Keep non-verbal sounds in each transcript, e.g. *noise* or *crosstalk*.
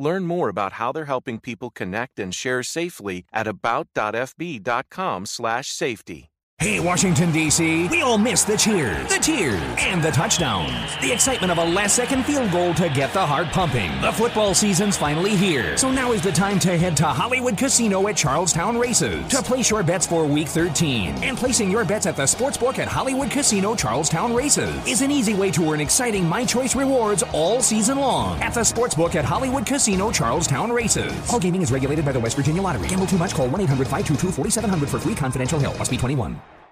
Learn more about how they're helping people connect and share safely at about.fb.com/safety. Hey, Washington, D.C., we all miss the cheers, the tears, and the touchdowns. The excitement of a last second field goal to get the heart pumping. The football season's finally here. So now is the time to head to Hollywood Casino at Charlestown Races to place your bets for week 13. And placing your bets at the sportsbook at Hollywood Casino Charlestown Races is an easy way to earn exciting My Choice rewards all season long at the sportsbook at Hollywood Casino Charlestown Races. All gaming is regulated by the West Virginia Lottery. Gamble too much? Call 1 800 522 4700 for free confidential help. Must be 21.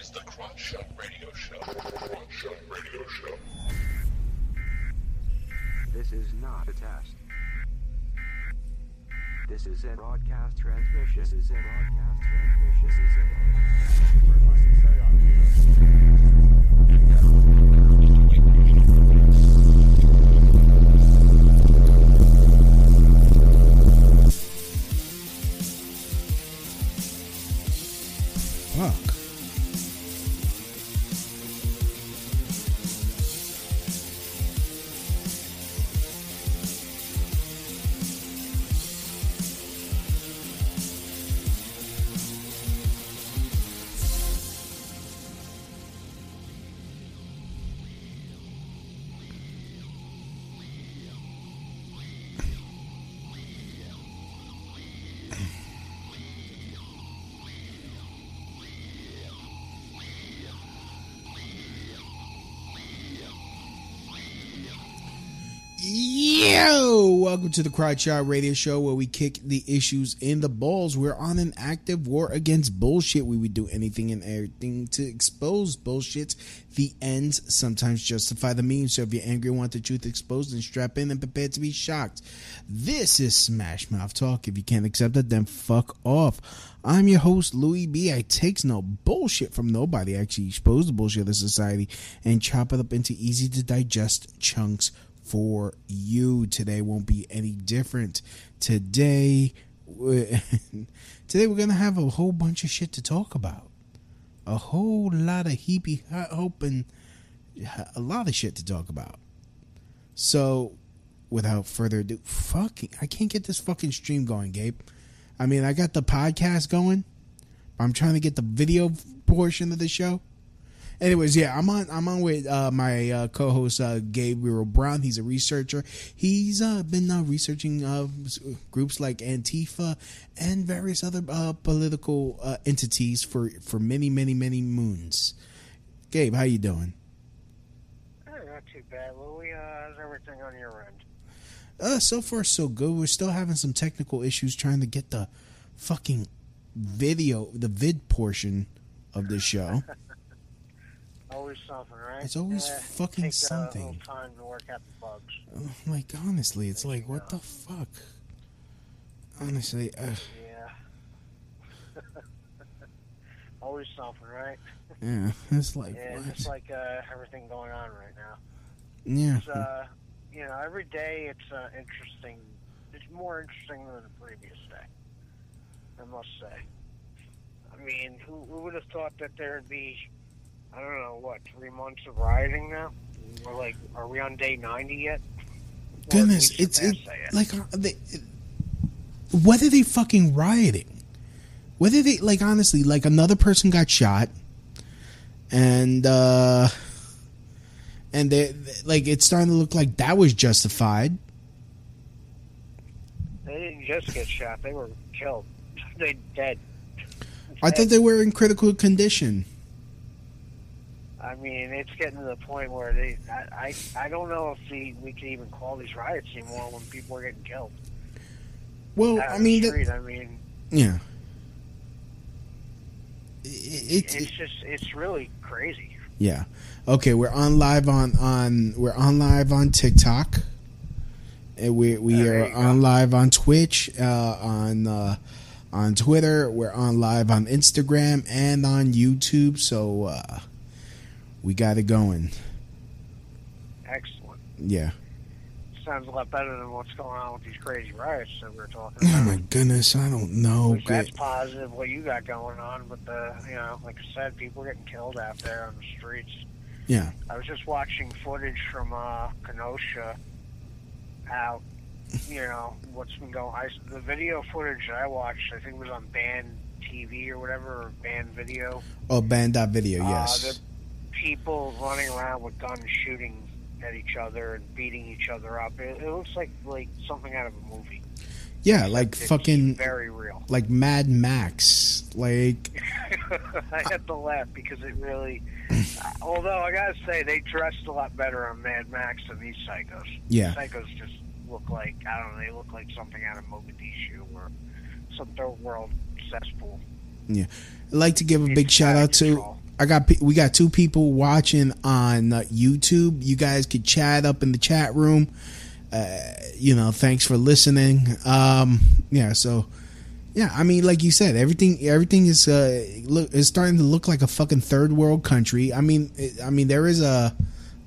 is the Crotch Shot Radio Show. Crotch Shot Radio Show. This is not a test. This is a broadcast transmission. This is a broadcast transmission. This is a Fuck. Welcome to the Crotch Shot Radio Show where we kick the issues in the balls. We're on an active war against bullshit. We would do anything and everything to expose bullshit. The ends sometimes justify the means. So if you're angry and want the truth exposed, then strap in and prepare to be shocked. This is Smash Mouth Talk. If you can't accept it, then fuck off. I'm your host, Louie Bee. I takes no bullshit from nobody. I actually expose the bullshit of the society and chop it up into easy to digest chunks for you. Today won't be any different. Today, *laughs* today we're gonna have a whole bunch of shit to talk about. A whole lot of heapy hope and a lot of shit to talk about. So, without further ado, fucking, I can't get this fucking stream going, Gabe. I mean, I got the podcast going. I'm trying to get the video portion of the show. Anyways, yeah, I'm on. I'm on with uh, my uh, co-host uh, Gabriel Brown. He's a researcher. He's uh, been uh, researching uh, groups like Antifa and various other uh, political uh, entities for for many, many, many moons. Gabe, how you doing? Not too bad, Louie. Uh, how's everything on your end? Uh, so far so good. We're still having some technical issues trying to get the fucking video, the vid portion of the show. *laughs* Always something, right? It's always Eh, fucking take, something. Uh, a time to work out the bugs. Oh, like honestly, it's like what the fuck. Honestly, uh, Yeah. *laughs* Always something, right? yeah, *laughs* it's like yeah, what? just like uh, everything going on right now. yeah, It's, uh, you know, every day it's uh, interesting. It's more interesting than the previous day. I must say. I mean, who, who would have thought that there'd be, I don't know, what, three months of rioting now? We're like, are we on day 90 yet? Goodness, it's it, like they, whether they fucking rioting, whether they like honestly, like another person got shot, and uh and they like it's starting to look like that was justified. They didn't just get shot; they were killed. *laughs* They dead. I thought they were in critical condition. I mean, it's getting to the point where they. I I, I don't know if the, we can even call these riots anymore when people are getting killed. Well, I mean, the that- I mean, yeah. It, it, it's just it's really crazy. Yeah. Okay, we're on live on on we're on live on TikTok. And we we there are on live on Twitch, uh, on uh, on Twitter. We're on live on Instagram and on YouTube. So uh, we got it going. Excellent. Yeah. Sounds a lot better than what's going on with these crazy riots that we're talking about. Oh about. my goodness, I don't know. That's positive what you got going on, but the you know, like I said, people getting killed out there on the streets. Yeah. I was just watching footage from uh, Kenosha. Out, you know what's been going. I, the video footage that I watched, I think it was on Band TV or whatever, or Banned Video. Oh, banned dot video. Uh, Yes. the people running around with guns, shooting at each other and beating each other up. It, it looks like like something out of a movie. yeah, like It's fucking very real. like Mad Max. Like *laughs* I had to laugh because it really. Uh, although I gotta say, they dressed a lot better on Mad Max than these psychos. Yeah. psychos just look like I don't know. They look like something out of Mogadishu or some third world cesspool. Yeah, I'd like to give a It's big shout out out to. control. I got we got two people watching on uh, YouTube. You guys could chat up in the chat room. Uh, you know, thanks for listening. Um, yeah, so yeah, I mean, like you said, everything everything is uh, look is starting to look like a fucking third world country. I mean, it, I mean, there is a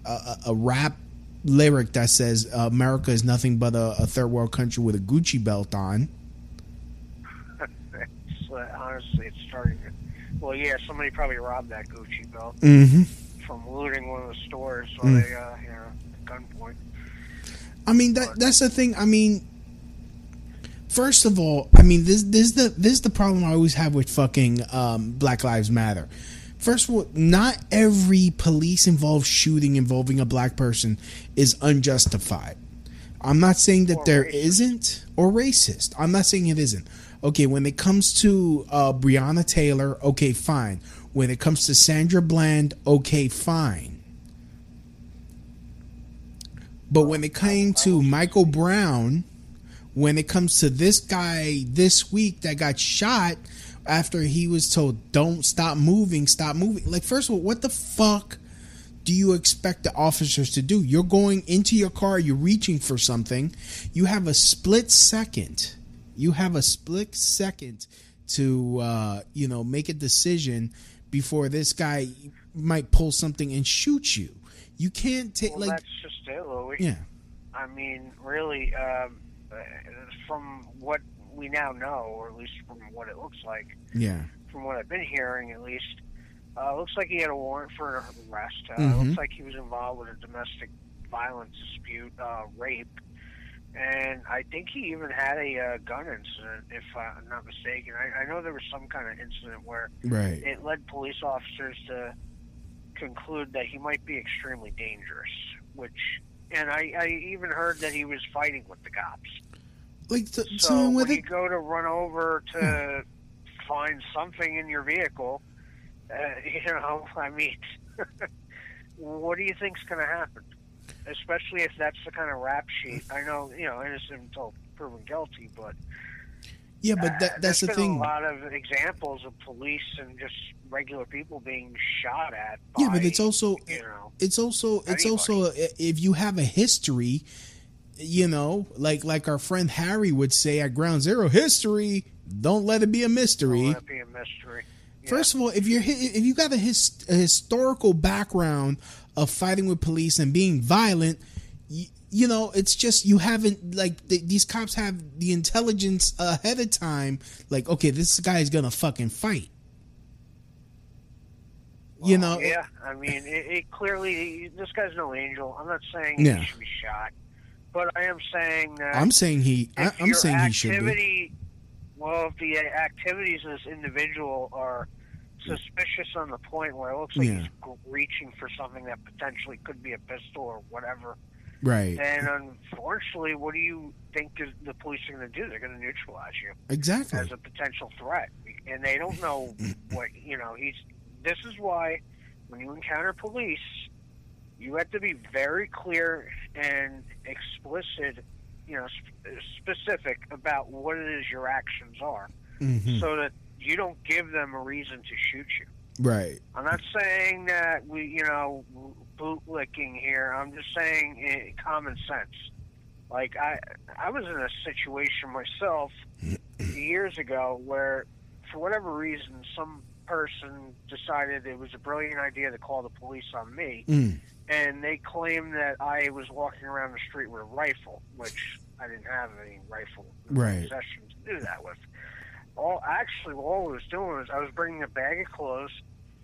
a, a rap lyric that says uh, America is nothing but a, a third world country with a Gucci belt on. *laughs* Honestly, it's starting to. Well, yeah, somebody probably robbed that Gucci belt Mm-hmm. from looting one of the stores, so Mm. they, uh, you know, at gunpoint. I mean that that's the thing. I mean, first of all, I mean this this is the this is the problem I always have with fucking um, Black Lives Matter. First of all, not every police involved shooting involving a black person is unjustified. I'm not saying that there not or racist. I'm not saying it isn't. Okay, when it comes to uh, Breonna Taylor, okay, fine. When it comes to Sandra Bland, okay, fine. But when it came to Michael Brown, when it comes to this guy this week that got shot after he was told, don't stop moving, stop moving. Like, first of all, what the fuck do you expect the officers to do? You're going into your car, you're reaching for something, you have a split second. You have a split second to, uh, you know, make a decision before this guy might pull something and shoot you. You can't take, Well, like, that's just it, Louie. yeah. I mean, really, um, uh, from what we now know, or at least from what it looks like, Yeah. from what I've been hearing, at least, uh, looks like he had a warrant for an arrest. Uh, Mhm. Looks like he was involved with a domestic violence dispute, uh, rape, and I think he even had a uh, gun incident, if I'm not mistaken. I, I know there was some kind of incident where Right. it led police officers to conclude that he might be extremely dangerous, which, and I, I even heard that he was fighting with the cops. Like, the, So when you go to run over to find something in your vehicle, uh, *laughs* you know, I mean, *laughs* what do you think's going to happen? Especially if that's the kind of rap sheet. I know, you know, innocent until proven guilty, but yeah, but uh, that, *sighs* that's the thing. a lot of examples of police and just regular people being shot at. Yeah, but it's also you know, it's also it's Anybody. also if you have a history, you know, like like our friend Harry would say at Ground Zero, history. Don't let it be a mystery. don't let it be a mystery. Yeah. First of all, if you're if you got a, his, a historical background of fighting with police and being violent, you, you know it's just you haven't like th- these cops have the intelligence ahead of time. Like, okay, this guy is gonna fucking fight. you know, yeah, I mean, it, it clearly this guy's no angel. I'm not saying Yeah. he should be shot, but I am saying that I'm saying he. I, I'm your saying he should be. Well, if the activities of this individual are suspicious on the point where it looks like Yeah. he's reaching for something that potentially could be a pistol or whatever, Right. And unfortunately, what do you think is the police are going to do? They're going to neutralize you Exactly. as a potential threat, and they don't know *laughs* what you know. He's. This is why when you encounter police, you have to be very clear and explicit, you know, sp- specific about what it is your actions are, Mhm. so that you don't give them a reason to shoot you. Right. I'm not saying that we, you know, bootlicking here. I'm just saying eh, common sense. Like I, I was in a situation myself *clears throat* years ago where, for whatever reason, some person decided it was a brilliant idea to call the police on me, Mm. and they claimed that I was walking around the street with a rifle, which I didn't have any rifle Right. possession to do that with. All actually, all I was doing was I was bringing a bag of clothes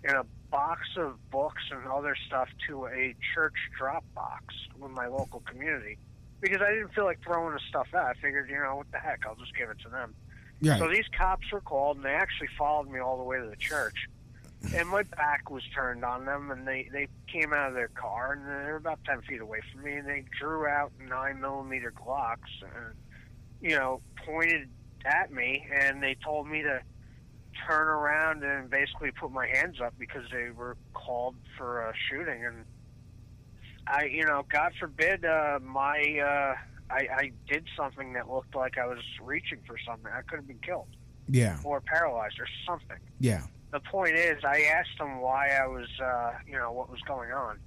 and a box of books and other stuff to a church drop box with my local community because I didn't feel like throwing the stuff out. I figured, you know, what the heck, I'll just give it to them. Right. So these cops were called, and they actually followed me all the way to the church. And my back was turned on them, and they they came out of their car, and they were about ten feet away from me, and they drew out nine millimeter Glocks, and you know, pointed at me, and they told me to turn around and basically put my hands up because they were called for a shooting, and I, you know, God forbid, uh, my uh, I, I did something that looked like I was reaching for something. I could have been killed Yeah. or paralyzed or something. Yeah. The point is, I asked them why I was, uh, you know, what was going on.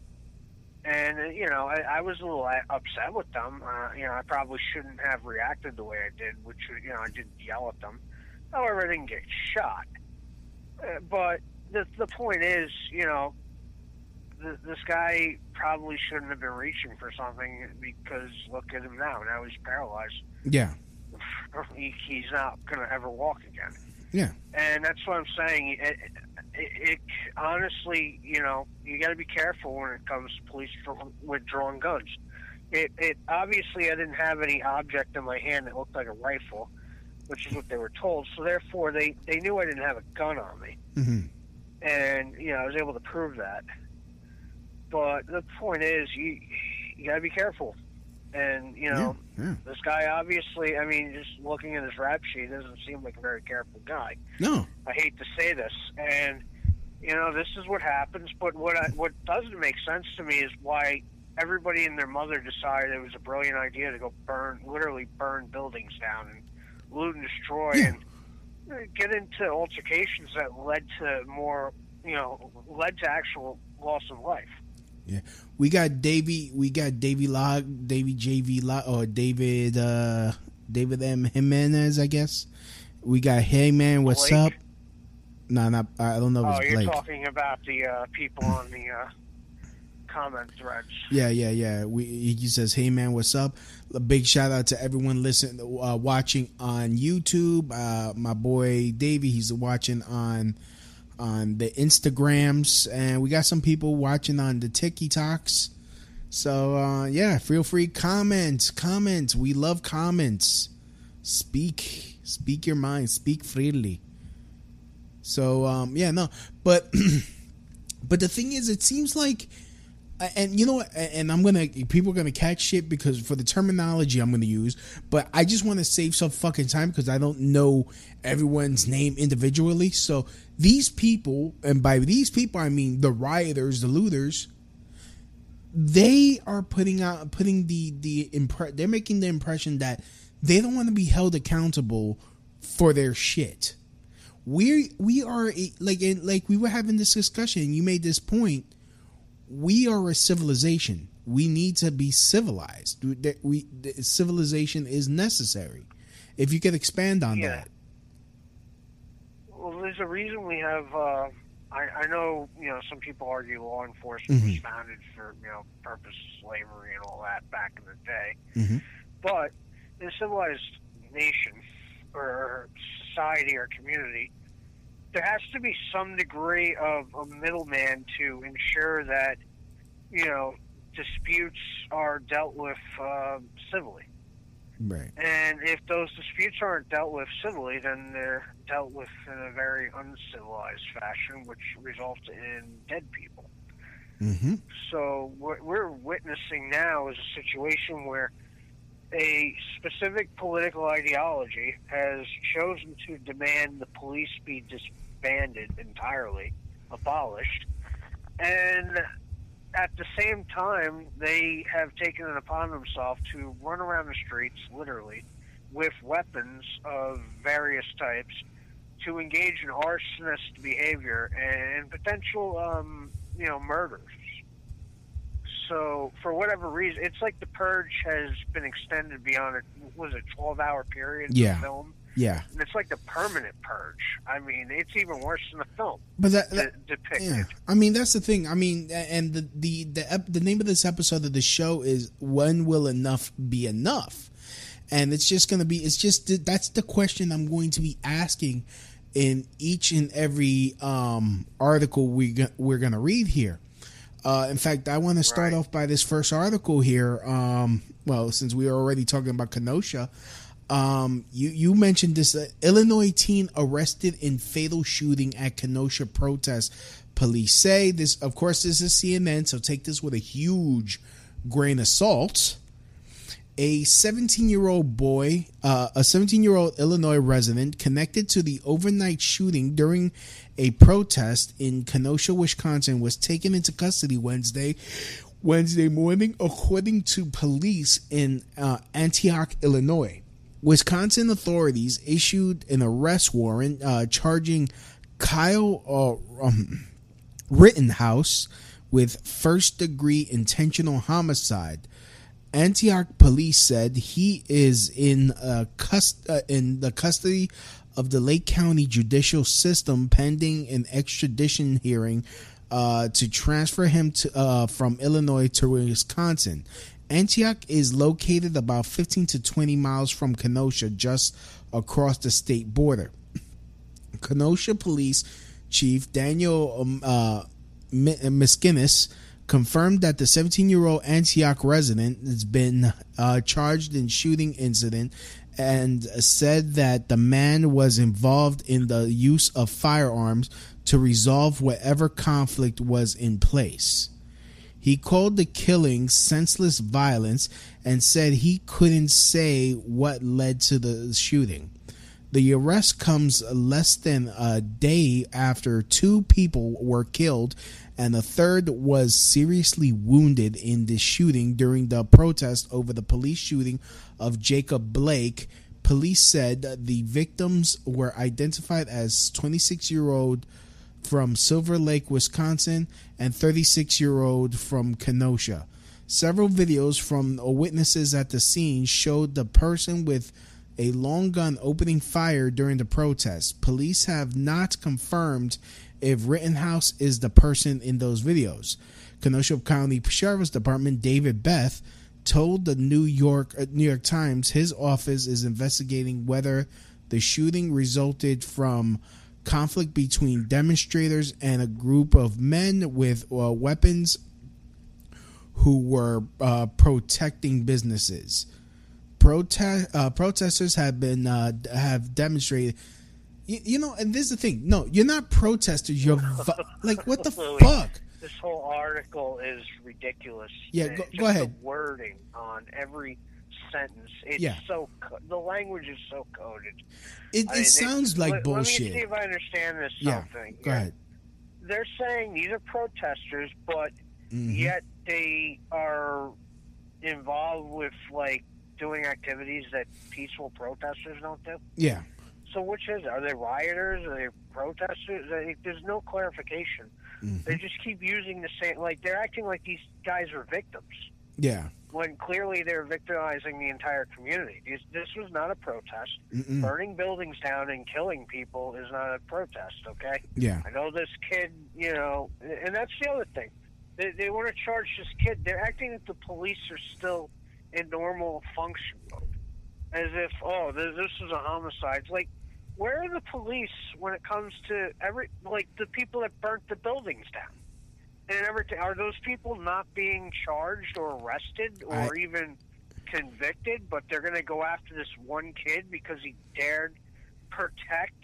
And, uh, you know, I, I was a little upset with them. Uh, you know, I probably shouldn't have reacted the way I did, which, you know, I didn't yell at them. However, I didn't get shot. Uh, but the, the point is, you know, th- this guy probably shouldn't have been reaching for something because look at him now. Now he's paralyzed. Yeah. *laughs* He, he's not going to ever walk again Yeah. and that's what I'm saying. It, it, it honestly, you know, you got to be careful when it comes to police with drawn guns. It, it obviously I didn't have any object in my hand that looked like a rifle, which is what they were told. So therefore, they they knew I didn't have a gun on me, hmm and you know I was able to prove that. But the point is, you you got to be careful, and you know. Yeah. This guy obviously, I mean, just looking at his rap sheet, doesn't seem like a very careful guy. No. I hate to say this, and you know this is what happens. But what I, what doesn't make sense to me is why everybody and their mother decided it was a brilliant idea to go burn, literally burn buildings down and loot and destroy, Yeah. and uh, get into altercations that led to more, you know, led to actual loss of life. Yeah. We got Davy. We got Davy Log, Davy JV Log, or David. uh David M Jimenez, I guess. We got Hey Man, what's Blake? up? No, not. I don't know if Oh, it's you're Blake. talking about the uh, people on the uh, comment threads. Yeah, yeah, yeah. We he says, "Hey man, what's up?" A big shout out to everyone listening, uh, watching on YouTube. Uh, my boy Davey, he's watching on on the Instagrams, and we got some people watching on the TikToks. So uh, yeah, feel free comments, comments. We love comments. Speak, speak your mind, speak freely. So um, yeah, no, but *clears throat* but the thing is, it seems like and you know and i'm gonna people are gonna catch shit because for the terminology i'm gonna use but i just want to save some fucking time because i don't know everyone's name individually so these people and by these people i mean the rioters the looters they are putting out putting the the impre- they're making the impression that they don't want to be held accountable for their shit we we are like like we were having this discussion you made this point we are a civilization. We need to be civilized. We, we the civilization is necessary. If you could expand on Yeah. that, there's a reason we have. Uh, I, I know, you know, some people argue law enforcement was Mhm. founded for, you know, purpose of slavery and all that back in the day. Mhm. But in a civilized nation or society or community, there has to be some degree of a middleman to ensure that, you know, disputes are dealt with uh, civilly. Right? And if those disputes aren't dealt with civilly, then they're dealt with in a very uncivilized fashion, which results in dead people. Mm-hmm. So what we're witnessing now is a situation where a specific political ideology has chosen to demand the police be disbanded entirely, abolished, and at the same time, they have taken it upon themselves to run around the streets, literally, with weapons of various types to engage in arsonist behavior and potential, um, you know, murders. So, for whatever reason, it's like the purge has been extended beyond it. Was it twelve hour period? Yeah. Of film, Yeah, and it's like the permanent purge. I mean, it's even worse than the film but that, de- that depicted. yeah. I mean, that's the thing. I mean, and the the the, ep- the name of this episode of the show is "When Will Enough Be Enough?" And it's just going to be. It's just that's the question I'm going to be asking in each and every um, article we go- we're going to read here. Uh, in fact, I want to start Right. off by this first article here. Um, well, since we are already talking about Kenosha, um, you you mentioned this uh, Illinois teen arrested in fatal shooting at Kenosha protest. Police say this. Of course, this is CNN, so take this with a huge grain of salt a 17 year old boy, uh, a 17 year old Illinois resident connected to the overnight shooting during a protest in Kenosha, Wisconsin, was taken into custody Wednesday. Wednesday morning, according to police in uh, Antioch, Illinois. Wisconsin authorities issued an arrest warrant uh, charging Kyle uh, um, Rittenhouse with first degree intentional homicide. Antioch police said he is in uh, cust- uh, in the custody of the Lake County judicial system pending an extradition hearing uh, to transfer him to uh, from Illinois to Wisconsin. Antioch is located about 15 to 20 miles from Kenosha, just across the state border. Kenosha Police Chief Daniel um, uh, Miskinis confirmed that the 17 year old Antioch resident has been uh, charged in shooting incident and said that the man was involved in the use of firearms to resolve whatever conflict was in place. He called the killing senseless violence and said he couldn't say what led to the shooting. The arrest comes less than a day after two people were killed and a third was seriously wounded in the shooting during the protest over the police shooting of Jacob Blake. Police said the victims were identified as 26 year old from Silver Lake, Wisconsin, and 36 year old from Kenosha. Several videos from witnesses at the scene showed the person with a long gun opening fire during the protest. Police have not confirmed if Rittenhouse is the person in those videos. Kenosha County Sheriff's Department David Beth told the New York uh, New York Times his office is investigating whether the shooting resulted from conflict between demonstrators and a group of men with uh, weapons who were uh, protecting businesses. Protest uh, protesters have been uh, have demonstrated. You, you know, and this is the thing. No, you're not protesters. You're vi- like what the fuck? This whole article is ridiculous. Yeah, go- go ahead. The wording on every sentence. It's Yeah. so co- the language is so coded. It, it mean, sounds like let, bullshit. Let me see if I understand this yeah, something. go ahead. They're saying these are protesters, but Mhm. yet they are involved with like doing activities that peaceful protesters don't do. Yeah, So which is? Are they rioters? Are they protesters? There's no clarification. Mm-hmm. They just keep using the same. Like they're acting like these guys are victims yeah. When clearly they're victimizing the entire community. This, this was not a protest. Mm-mm. Burning buildings down and killing people is not a protest. Okay. Yeah. I know this kid. You know, and that's the other thing. They, they want to charge this kid. They're acting like the police are still in normal function mode, as if oh, this, this is a homicide. It's like, where are the police when it comes to every like the people that burnt the buildings down? And everything are those people not being charged or arrested or I- even convicted, but they're going to go after this one kid because he dared protect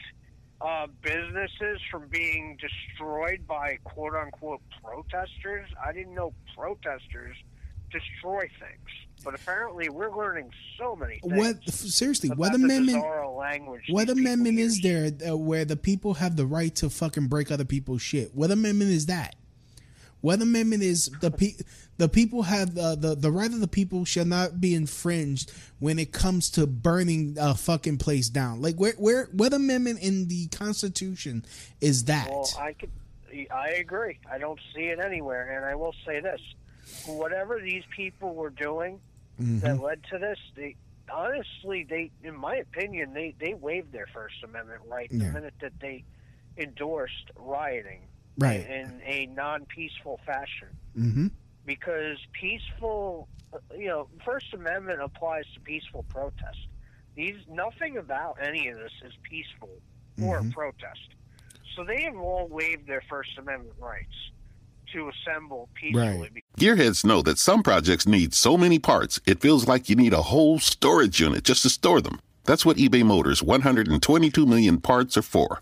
uh, businesses from being destroyed by quote unquote protesters. I didn't know protesters destroy things, but apparently we're learning so many things. What seriously? What amendment? What amendment is there uh, where the people have the right to fucking break other people's shit? What amendment is that? What Amendment is the pe- the people have uh, the the right of the people shall not be infringed when it comes to burning a fucking place down. Like where where what amendment in the Constitution is that? Well, I could, I agree. I don't see it anywhere, and I will say this: whatever these people were doing Mm-hmm. that led to this, they honestly, they, in my opinion, they they waived their First Amendment right Yeah. the minute that they endorsed rioting Right. in a non-peaceful fashion. mm-hmm. because peaceful, you know, First Amendment applies to peaceful protest. These nothing about any of this is peaceful or Mhm. protest. So they have all waived their First Amendment rights to assemble peacefully. Right. Gearheads know that some projects need so many parts, it feels like you need a whole storage unit just to store them. That's what eBay Motors' 122 million parts are for.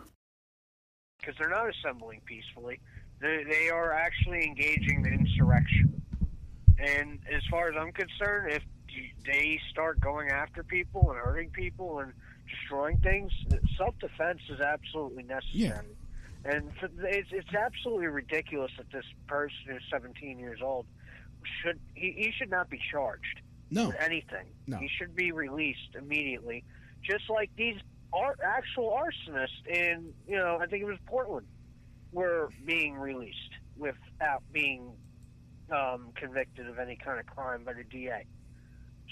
Because they're not assembling peacefully. They, they are actually engaging the insurrection. And as far as I'm concerned, if they start going after people and hurting people and destroying things, self-defense is absolutely necessary. Yeah. And it's, it's absolutely ridiculous that this person who's 17 years old should he, he should not be charged No. with anything. No. He should be released immediately, just like these are actual arsonists in you know I think it was Portland were being released without being um, convicted of any kind of crime by the DA.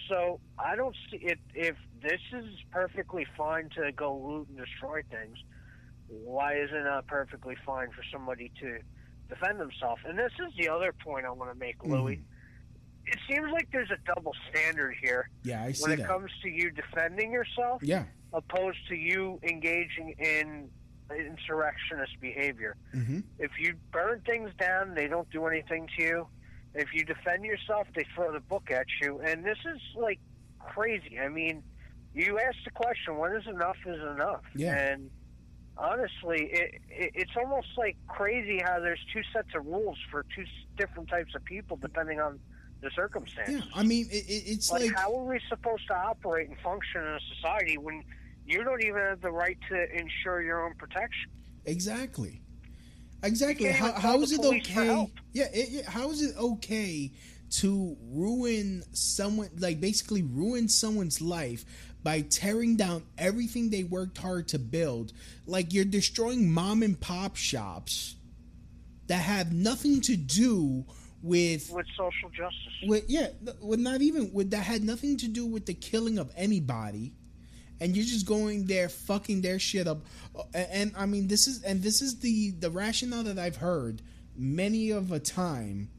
So I don't see if if this is perfectly fine to go loot and destroy things. Why is it not perfectly fine for somebody to defend themselves? And this is the other point I want to make, Louie. It seems like there's a double standard here Yeah, I see when it that. comes to you defending yourself yeah. Opposed to you engaging in insurrectionist behavior. Mm-hmm. If you burn things down, they don't do anything to you. If you defend yourself, they throw the book at you. And this is like crazy. I mean, you asked the question, when is enough is enough? Yeah. And honestly, it, it, it's almost like crazy how there's two sets of rules for two different types of people depending on the circumstances. Yeah. I mean, it, it, it's Like, like, how are we supposed to operate and function in a society when you don't even have the right to ensure your own protection? Exactly. Exactly. How, how is it okay? Yeah, it, it- How is it okay to ruin someone, like basically ruin someone's life by tearing down everything they worked hard to build? Like you're destroying mom and pop shops that have nothing to do with With social justice. with yeah, with not even with that had nothing to do with the killing of anybody, and you're just going there fucking their shit up. And, and I mean, this is and this is the the rationale that I've heard many of a time.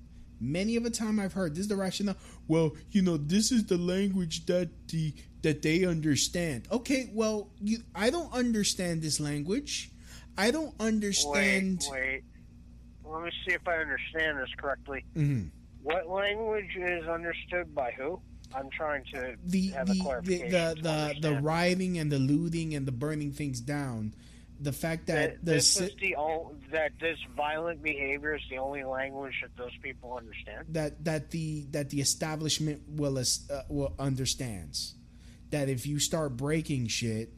Many of a time I've heard this is the rationale. Well, you know, this is the language that the that they understand. Okay, well, you I don't understand this language. I don't understand. Wait, wait. Let me see if I understand this correctly. Mhm. What language is understood by who? I'm trying to the have the a the clarification. the, the, the rioting and the looting and the burning things down. The fact that That the this si- the ol- that this violent behavior is the only language that those people understand. that that the that the establishment will uh, will understands that if you start breaking shit,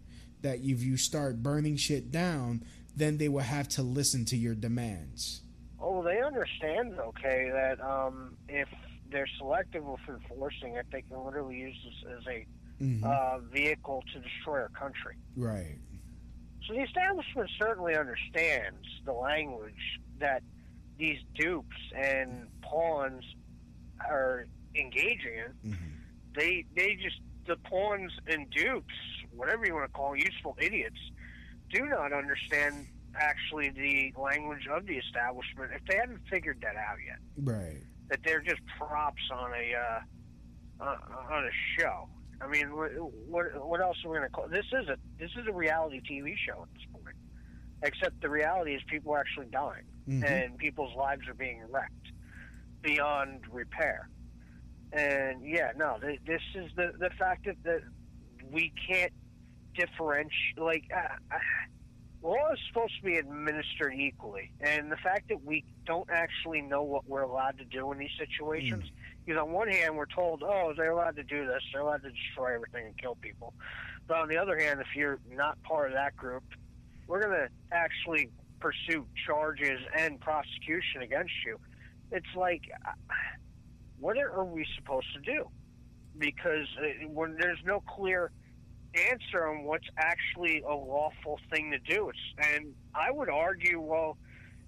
that if you start burning shit down, then they will have to listen to your demands. Oh, they understand, okay, that um, if they're selective with enforcing it, they can literally use this as a Mhm. uh, vehicle to destroy our country. Right. So the establishment certainly understands the language that these dupes and pawns are engaging in. They they just the pawns and dupes, whatever you want to call them, useful idiots, do not understand actually the language of the establishment if they haven't figured that out yet. Right. That they're just props on a uh, on a show. I mean, what what, what else are we going to call this? Is a this is a reality TV show at this point. Except the reality is people are actually dying Mhm. and people's lives are being wrecked. beyond repair. And yeah, no, th- this is the the fact that, that we can't differentiate. Like, uh, law is supposed to be administered equally, and the fact that we don't actually know what we're allowed to do in these situations. Because on one hand, we're told, oh, they're allowed to do this, they're allowed to destroy everything and kill people. But on the other hand, if you're not part of that group, we're going to actually pursue charges and prosecution against you. It's like, uh, what are we supposed to do? Because uh, when there's no clear answer on what's actually a lawful thing to do, it's, and I would argue, well,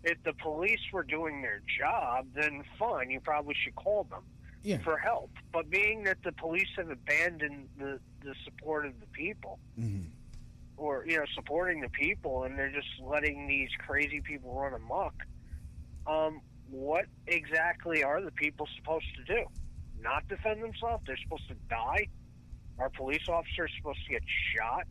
if the police were doing their job, then fine, you probably should call them Yeah. for help. But being that the police have abandoned the, the support of the people, Mhm. or you know, supporting the people, and they're just letting these crazy people run amok, um, what exactly are the people supposed to do? Not defend themselves? They're supposed to die? Are police officers supposed to get shot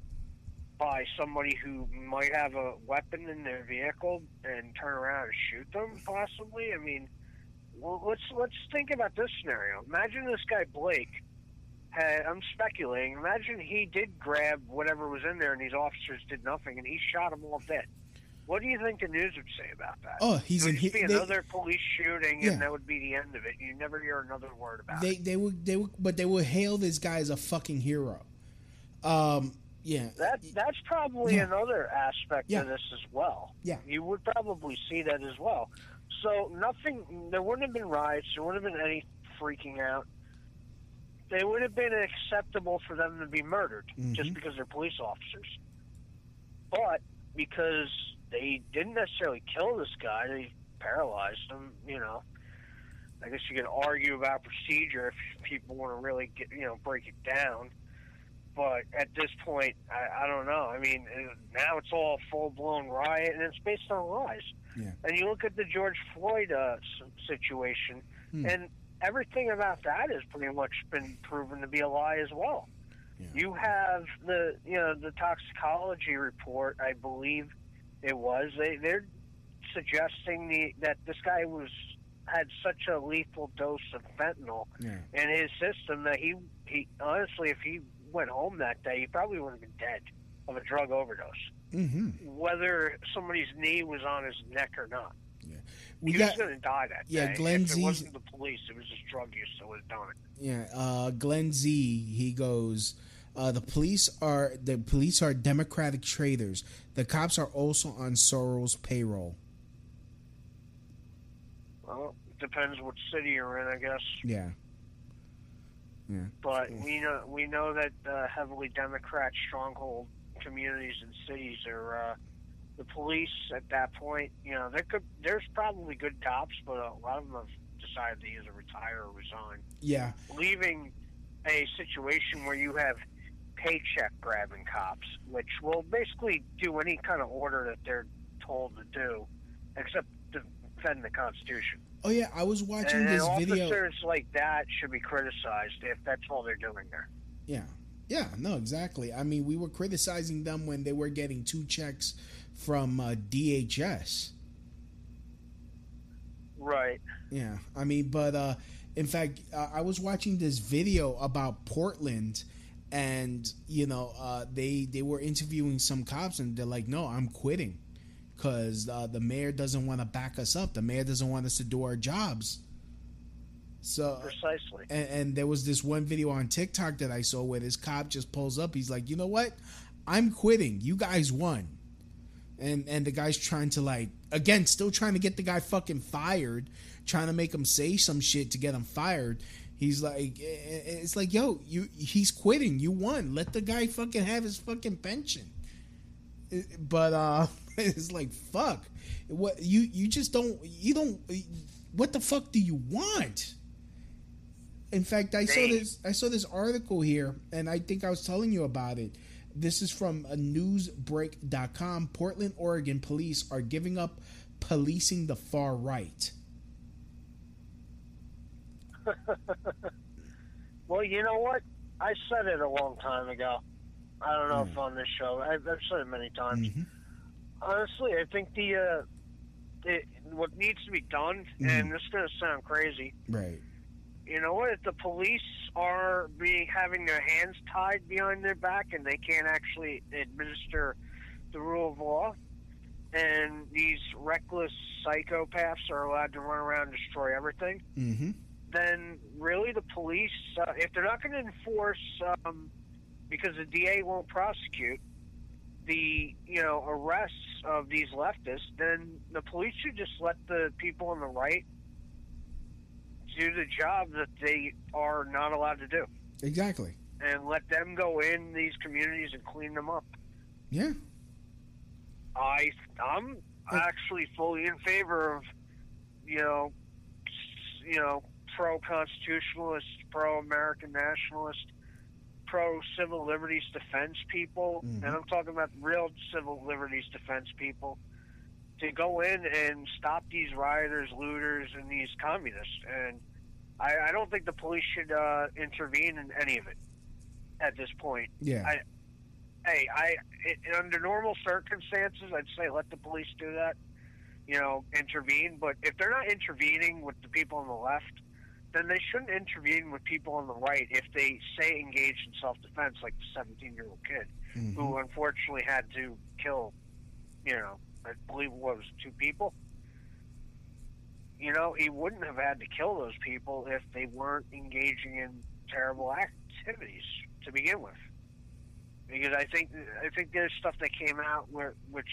by somebody who might have a weapon in their vehicle and turn around and shoot them? Possibly. I mean, well, let's let's think about this scenario. Imagine this guy Blake. Had, I'm speculating. Imagine he did grab whatever was in there, and these officers did nothing, and he shot them all dead. What do you think the news would say about that? Oh, he's in just he- be they- another police shooting, Yeah. and that would be the end of it. You never hear another word about They it. they would they would but they would hail this guy as a fucking hero. Um yeah. That that's probably Yeah. another aspect Yeah. of this as well. Yeah. you would probably see that as well. So nothing. There wouldn't have been riots. There wouldn't have been any freaking out. They would have been acceptable for them to be murdered just Mhm. because they're police officers. But because they didn't necessarily kill this guy, they paralyzed him. You know, I guess you could argue about procedure if people want to really get you know break it down. But at this point, I, I don't know. I mean, uh, now it's all full blown riot, and it's based on lies. Yeah. And you look at the George Floyd uh, situation, Hmm. and everything about that has pretty much been proven to be a lie as well. Yeah. You have the you know the toxicology report, I believe it was. They they're suggesting the that this guy was had such a lethal dose of fentanyl Yeah. in his system that he he honestly if he went home that day he probably would have been dead of a drug overdose Mhm. whether somebody's knee was on his neck or not We he got was going to die that yeah, day Glenn if it wasn't the police it was just drug use that would have done it Yeah, uh, Glenn Z. He goes. Uh, the police are the police are democratic traitors. The cops are also on Soros' payroll. well depends what city you're in i guess Yeah, yeah, but we know we know that uh, heavily Democrat stronghold communities and cities are uh, the police at that point. You know, there could there's probably good cops, but a lot of them have decided to either retire or resign, yeah, leaving a situation where you have paycheck grabbing cops, which will basically do any kind of order that they're told to do, except defend the Constitution. Oh yeah, I was watching and this officers video. Officers like that should be criticized if that's all they're doing there. Yeah, yeah, no, exactly. I mean, we were criticizing them when they were getting two checks from uh, DHS. Right. Yeah, I mean, but uh, in fact, uh, I was watching this video about Portland, and you know, uh, they they were interviewing some cops, and they're like, "No, I'm quitting," because uh, the mayor doesn't want to back us up. The mayor doesn't want us to do our jobs. So Precisely. and, and there was this one video on TikTok that I saw where this cop just pulls up. He's like, "You know what? I'm quitting. You guys won." And and the guy's trying to like again, still trying to get the guy fucking fired, trying to make him say some shit to get him fired. He's like, eh, eh, it's like, yo, you he's quitting. You won. Let the guy fucking have his fucking pension. Eh, But uh, *laughs* it's like, fuck. What you you just don't you don't. What the fuck do you want? In fact, I saw this. I saw this article here, and I think I was telling you about it. This is from a newsbreak.com. Portland, Oregon police are giving up policing the far right. *laughs* Well, you know what? I said it a long time ago. I don't know Hmm. if on this show. I've, I've said it many times. Mhm. Honestly, I think the uh, it, what needs to be done, and this is gonna sound crazy. Right. You know what? If the police are being having their hands tied behind their back and they can't actually administer the rule of law, and these reckless psychopaths are allowed to run around and destroy everything, Mm-hmm. Then really the police, uh, if they're not going to enforce, um, because the DA won't prosecute the you know arrests of these leftists, then the police should just let the people on the right do the job that they are not allowed to do, Exactly. and let them go in these communities and clean them up. Yeah. I I'm actually fully in favor of you know you know pro constitutionalist, pro American nationalist, pro civil liberties defense people, Mhm. and I'm talking about real civil liberties defense people to go in and stop these rioters, looters, and these communists. And I, I don't think the police should uh, intervene in any of it at this point Yeah. I- hey, I it, under normal circumstances, I'd say let the police do that, you know, intervene. But if they're not intervening with the people on the left, then they shouldn't intervene with people on the right if they say engage in self-defense, like the 17-year-old kid Mhm. who unfortunately had to kill, you know, I believe it was two people. You know, he wouldn't have had to kill those people if they weren't engaging in terrible activities to begin with because I think I think there's stuff that came out where which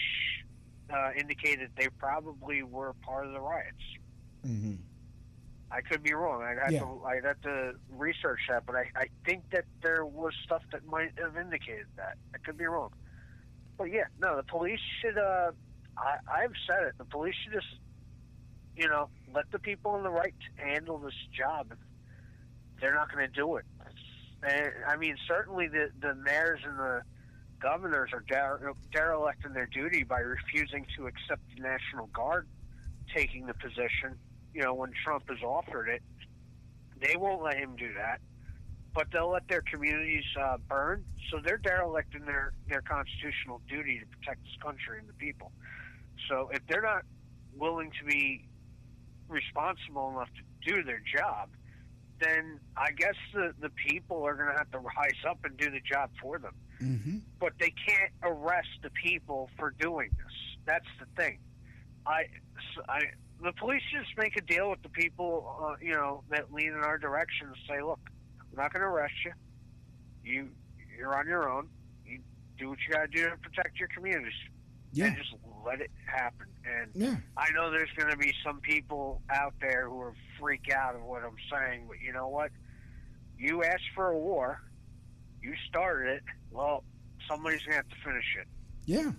uh, indicated they probably were part of the riots. Mm-hmm. I could be wrong. I'd have Yeah. to I'd have to research that, but I, I think that there was stuff that might have indicated that. I could be wrong. But yeah, no, the police should. Uh, I I've said it. The police should just, you know, let the people on the right handle this job. They're not going to do it. And, I mean, certainly the the mayors and the governors are dere- derelict in their duty by refusing to accept the National Guard taking the position. You know, when Trump has offered it, they won't let him do that. But they'll let their communities uh, burn, so they're derelict in their their constitutional duty to protect this country and the people. So if they're not willing to be responsible enough to do their job, then I guess the, the people are going to have to rise up and do the job for them. Mm-hmm. But they can't arrest the people for doing this. That's the thing. I, I the police just make a deal with the people, uh, you know, that lean in our direction and say, look, we're not going to arrest you. You you're on your own. You do what you got to do to protect your communities. Yeah. And just let it happen. And Yeah. I know there's going to be some people out there who are freak out of what I'm saying, but you know what? You asked for a war. You started it. Well, somebody's going to have to finish it. Yeah.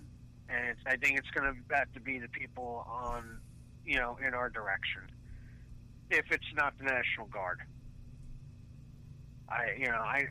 And it's, I think it's going to have to be the people on, you know, in our direction. If it's not the National Guard. I, you know, I,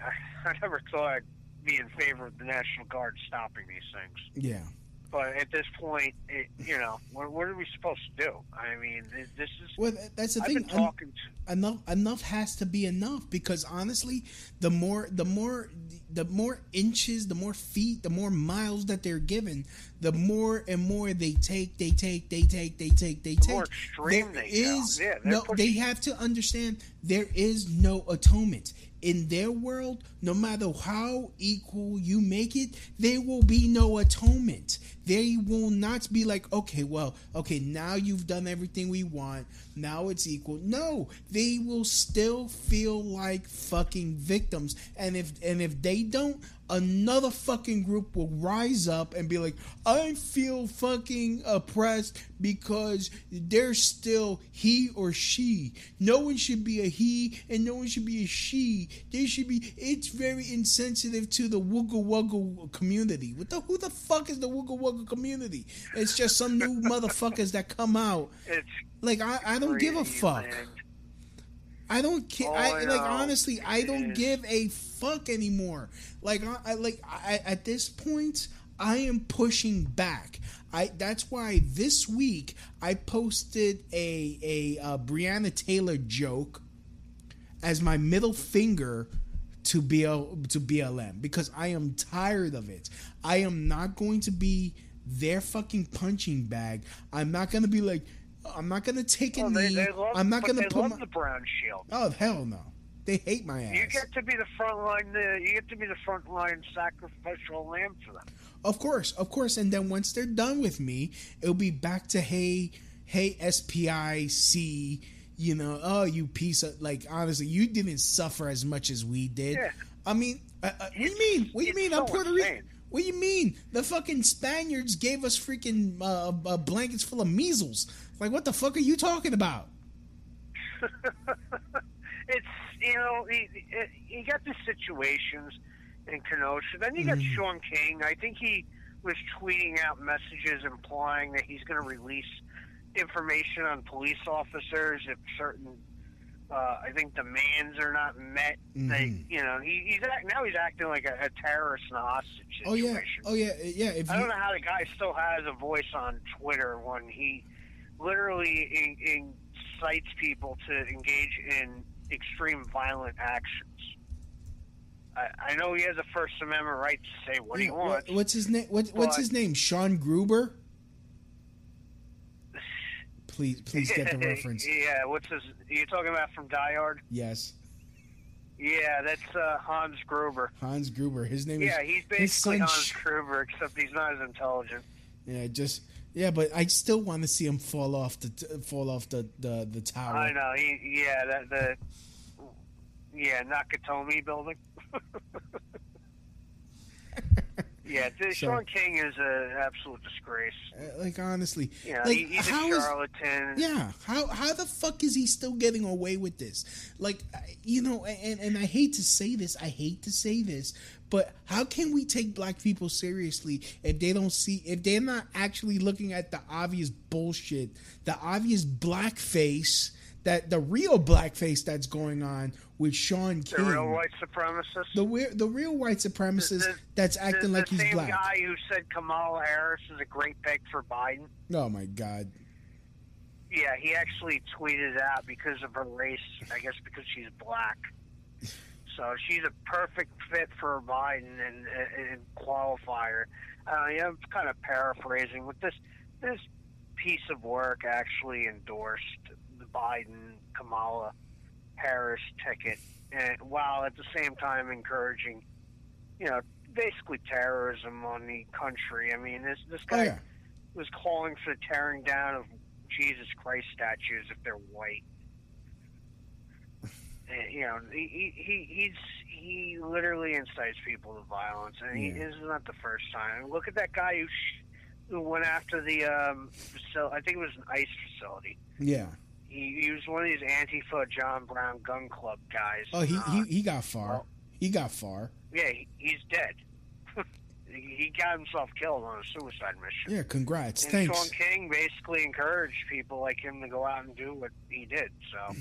I, *laughs* I never thought I'd be in favor of the National Guard stopping these things. Yeah. But at this point, it, you know, what, what are we supposed to do? I mean, this this is. Well, that's the I've thing. been talking to. enough enough has to be enough because honestly the more the more the more inches the more feet the more miles that they're given the more and more they take they take they take they take they take more extreme There they is. Yeah, no pushing- they have to understand there is no atonement in their world no matter how equal you make it there will be no atonement. They will not be like okay well okay now you've done everything we want. Now it's equal. No they will still feel like fucking victims. And if and if they don't another fucking group will rise up and be like i feel fucking oppressed because they're still he or she. No one should be a he and no one should be a she. They should be it's very insensitive to the wooga wugga community. What the who the fuck is the wooga wugga community? It's just some new *laughs* motherfuckers that come out. It's like I, I don't give a fuck. man. I don't care. All I, like honestly, I don't is- give a fuck anymore. Like I, like I, at this point, I am pushing back. I that's why this week I posted a a uh, Breonna Taylor joke as my middle finger to BL to BLM because I am tired of it. I am not going to be their fucking punching bag. I'm not gonna be like, I'm not gonna take a Oh, knee. they love, I'm not gonna put love my. the brown shield. Oh hell no! They hate my ass. You get to be the front line. Uh, you get to be the front line sacrificial lamb for them. Of course, of course. And then once they're done with me, it'll be back to hey, hey, SPIC. You know, oh, you piece of like. Honestly, you didn't suffer as much as we did. Yeah. I mean, uh, uh, what do you mean? What do you mean? I'm Puerto Rican. What do you mean? The fucking Spaniards gave us freaking uh, uh, blankets full of measles. Like, what the fuck are you talking about? *laughs* it's you know you, you got the situations in Kenosha. Then you got Mm. Shaun King. I think he was tweeting out messages implying that he's going to release information on police officers if certain. Uh, I think demands are not met. They, Mhm. you know, he, he's act, now he's acting like a, a terrorist and a hostage Oh yeah, oh yeah, yeah. If I don't know how the guy still has a voice on Twitter when he literally in, incites people to engage in extreme violent actions. I, I know he has a First Amendment right to say what he wants. what- what's his name? What, what's his name? Sean Gruber. Please, please get the *laughs* reference. yeah, what's his? You talking about from Die Hard? Yes, Yeah, that's uh, Hans Gruber. Hans Gruber. His name Yeah, is. Yeah, he's basically Hans Sh- Gruber, except he's not as intelligent. Yeah, just yeah, but I still want to see him fall off the fall off the the, the tower. I know. He, yeah, that the yeah Nakatomi building. *laughs* yeah, So- Shaun King is an absolute disgrace. Uh, Like honestly, know, like he, he's a how is- charlatan. yeah, how how the fuck is he still getting away with this? Like, you know, and and I hate to say this, I hate to say this, but how can we take black people seriously if they don't see if they're not actually looking at the obvious bullshit, the obvious blackface that the real blackface that's going on with Shaun King, The real white supremacist. the the real white supremacist The- that's acting the like he's same black. guy who said Kamala Harris is a great pick for Biden. Oh my god. Yeah, he actually tweeted out because of her race. I guess because she's black. So she's a perfect fit for Biden and, and qualifier. Uh, yeah, I'm kind of paraphrasing. With this this piece of work, actually endorsed the Biden Kamala Harris ticket, and while at the same time encouraging, you know, basically terrorism on the country. I mean, this this Oh guy yeah. was calling for the tearing down of Jesus Christ statues if they're white. *laughs* And, you know, he, he he he's he literally incites people to violence, and he, Yeah. this is not the first time. Look at that guy who sh- who went after the um, facility. I think it was an ICE facility. Yeah. He, he was one of these Antifa John Brown gun club guys. Oh, he, Uh, he he got far. well- He got far. yeah, he, he's dead. *laughs* he he got himself killed on a suicide mission. Yeah, congrats. And Thanks. Shaun King basically encouraged people like him to go out and do what he did. So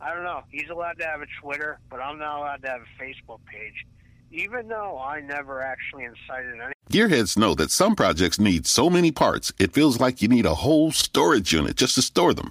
I don't know. He's allowed to have a Twitter, but I'm not allowed to have a Facebook page, even though I never actually incited any. Gearheads know that some projects need so many parts, it feels like you need a whole storage unit just to store them.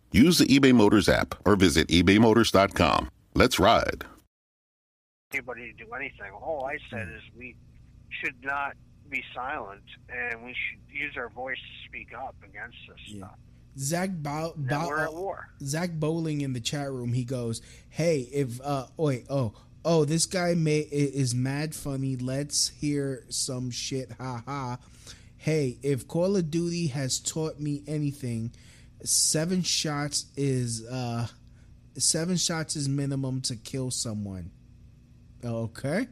Use the eBay Motors app or visit ebaymotors.com. Let's ride. anybody to do anything. All I said is we should not be silent, and we should use our voice to speak up against this Yeah. stuff. Zach Bow, And we're at war. Zach Bowling in the chat room. He goes, "Hey, if uh, wait, oh, oh, this guy may is mad funny. Let's hear some shit. Ha ha. Hey, if Call of Duty has taught me anything, seven shots is uh, seven shots is minimum to kill someone. Okay."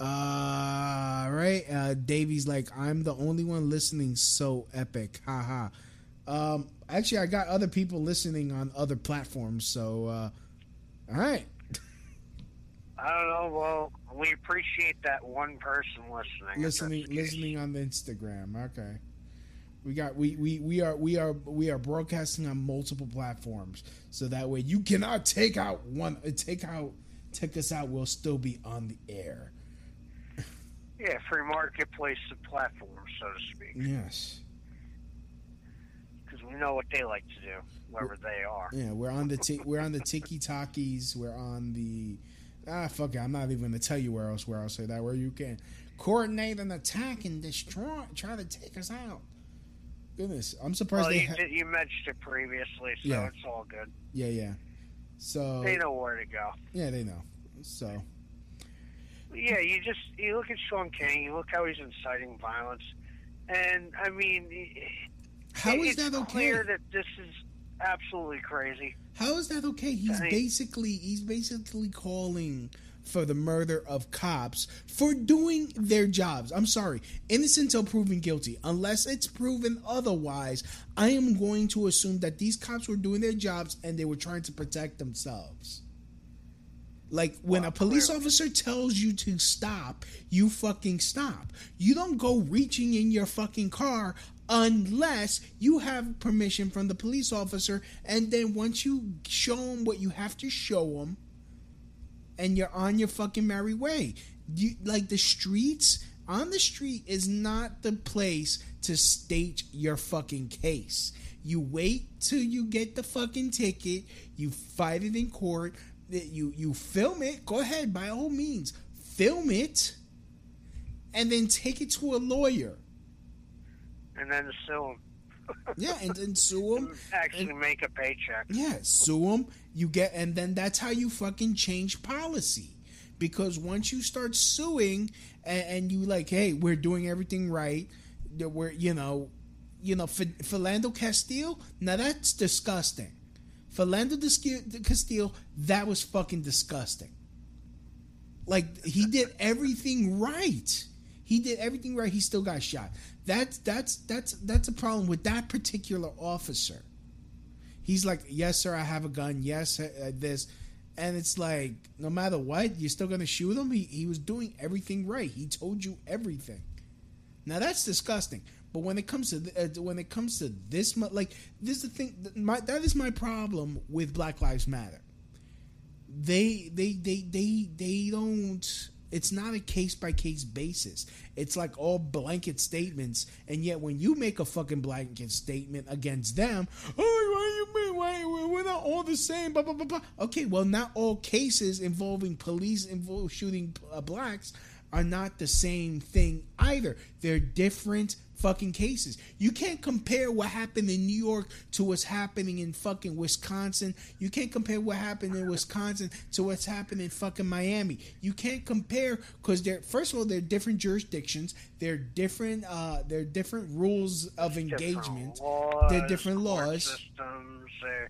Uh, right. Uh, Davy's like, I'm the only one listening. So epic. Ha ha. Um, actually, I got other people listening on other platforms. So, uh, all right. I don't know. Well, we appreciate that one person listening. listening, if that's the case. listening on the Instagram. Okay. We got we, we we are we are we are broadcasting on multiple platforms, so that way you cannot take out one uh, take out take us out. We'll still be on the air. Yeah, free marketplace of platforms, so to speak. Yes. Because we know what they like to do, wherever they are. Yeah, we're on the t- we're on the Tiki Takis. We're on the ah fuck it. I'm not even gonna tell you where else where I'll say that where you can coordinate an attack and destroy try to take us out. Goodness, I'm surprised Well, they. you, Ha- did- you mentioned it previously, so Yeah. it's all good. yeah, yeah. So They know where to go. yeah, they know. So Yeah, you just you look at Shaun King, you look how he's inciting violence, and I mean, how it- is that okay? clear that this is absolutely crazy. How is that okay? He's I- basically he's basically calling for the murder of cops for doing their jobs. I'm sorry, innocent until proven guilty. Unless it's proven otherwise, I am going to assume that these cops were doing their jobs and they were trying to protect themselves. Like when a police officer tells you to stop, you fucking stop. You don't go reaching in your fucking car unless you have permission from the police officer. And then once you show them what you have to show them, and you're on your fucking merry way. You like the streets on the street is not the place to state your fucking case. You wait till you get the fucking ticket. You fight it in court. You you film it. Go ahead, by all means, film it, and then take it to a lawyer. And then sue him. Yeah, and then sue *laughs* them. Actually, make a paycheck. Yeah, sue them. You get, and then that's how you fucking change policy. Because once you start suing, and, and you like, hey, we're doing everything right, that we're, you know, you know, Philando Castile. Now that's disgusting. Philando Castile, that was fucking disgusting. Like he did everything right. He did everything right. He still got shot. That's that's that's that's a problem with that particular officer. He's like, yes, sir, I have a gun. Yes, uh, uh, this, and it's like, no matter what, you're still gonna shoot him. He he was doing everything right. He told you everything. Now that's disgusting. But when it comes to th- uh, when it comes to this, like this is the thing. My, that is my problem with Black Lives Matter. They they they they they don't. It's not a case by case basis. It's like all blanket statements, and yet when you make a fucking blanket statement against them, oh, why you mean? Why we're not all the same? Blah, blah, blah, blah. Okay, well, not all cases involving police shooting uh, blacks are not the same thing either. They're different fucking cases. You can't compare what happened in New York to what's happening in fucking Wisconsin. You can't compare what happened in Wisconsin to what's happening in fucking Miami. You can't compare because they're first of all they're different jurisdictions. They're different. Uh, they're different rules of engagement. laws, they're different laws. Systems. There,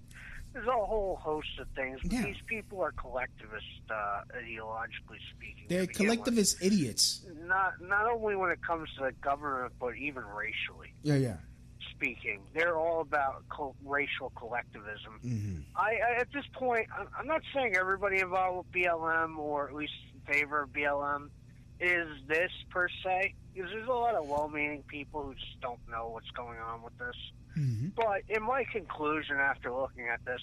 there's a whole host of things. Yeah. These people are collectivist, uh, ideologically speaking. They're begin with. collectivist idiots. Not not only when it comes to the government, but even racially Yeah, yeah. speaking. They're all about co- racial collectivism. hmm I, I at this point, I'm, I'm not saying everybody involved with BLM or at least in favor of BLM is this per se, because there's a lot of well-meaning people who just don't know what's going on with this. Hmm But in my conclusion, after looking at this,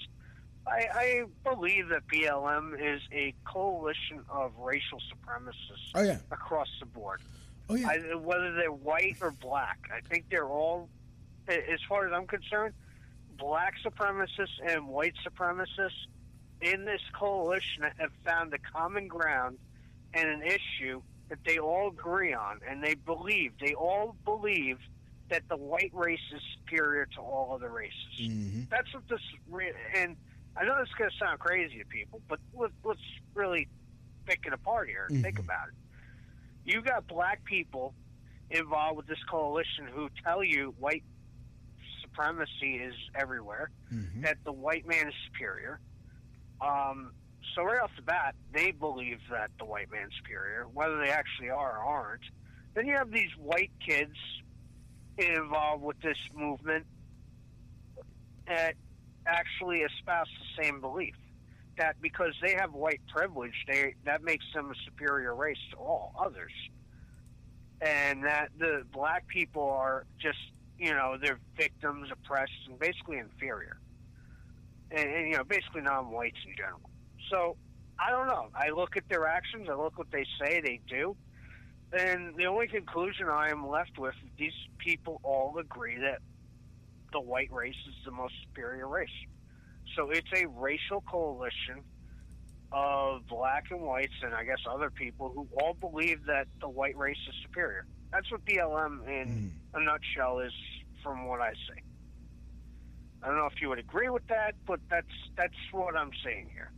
I, I believe that BLM is a coalition of racial supremacists Oh yeah. across the board. Oh yeah. I, whether they're white or black, I think they're all, as far as I'm concerned, black supremacists and white supremacists in this coalition have found a common ground and an issue that they all agree on, and they believe they all believe that the white race is superior to all other races. hmm That's what this re- and I know this is going to sound crazy to people, but let, let's really pick it apart here and think about it. You got black people involved with this coalition who tell you white supremacy is everywhere, hmm that the white man is superior. Um, so right off the bat, they believe that the white man's superior, whether they actually are or aren't. Then you have these white kids involved with this movement that actually espouse the same belief that because they have white privilege, they that makes them a superior race to all others, and that the black people are just you know, they're victims, oppressed, and basically inferior. And, and you know, basically non-whites in general. So I don't know. I look at their actions. I look what they say they do. And the only conclusion I am left with is these people all agree that the white race is the most superior race. So it's a racial coalition of black and whites and I guess other people who all believe that the white race is superior. That's what BLM in hmm. a nutshell is from what I see. I don't know if you would agree with that, but that's that's what I'm saying here.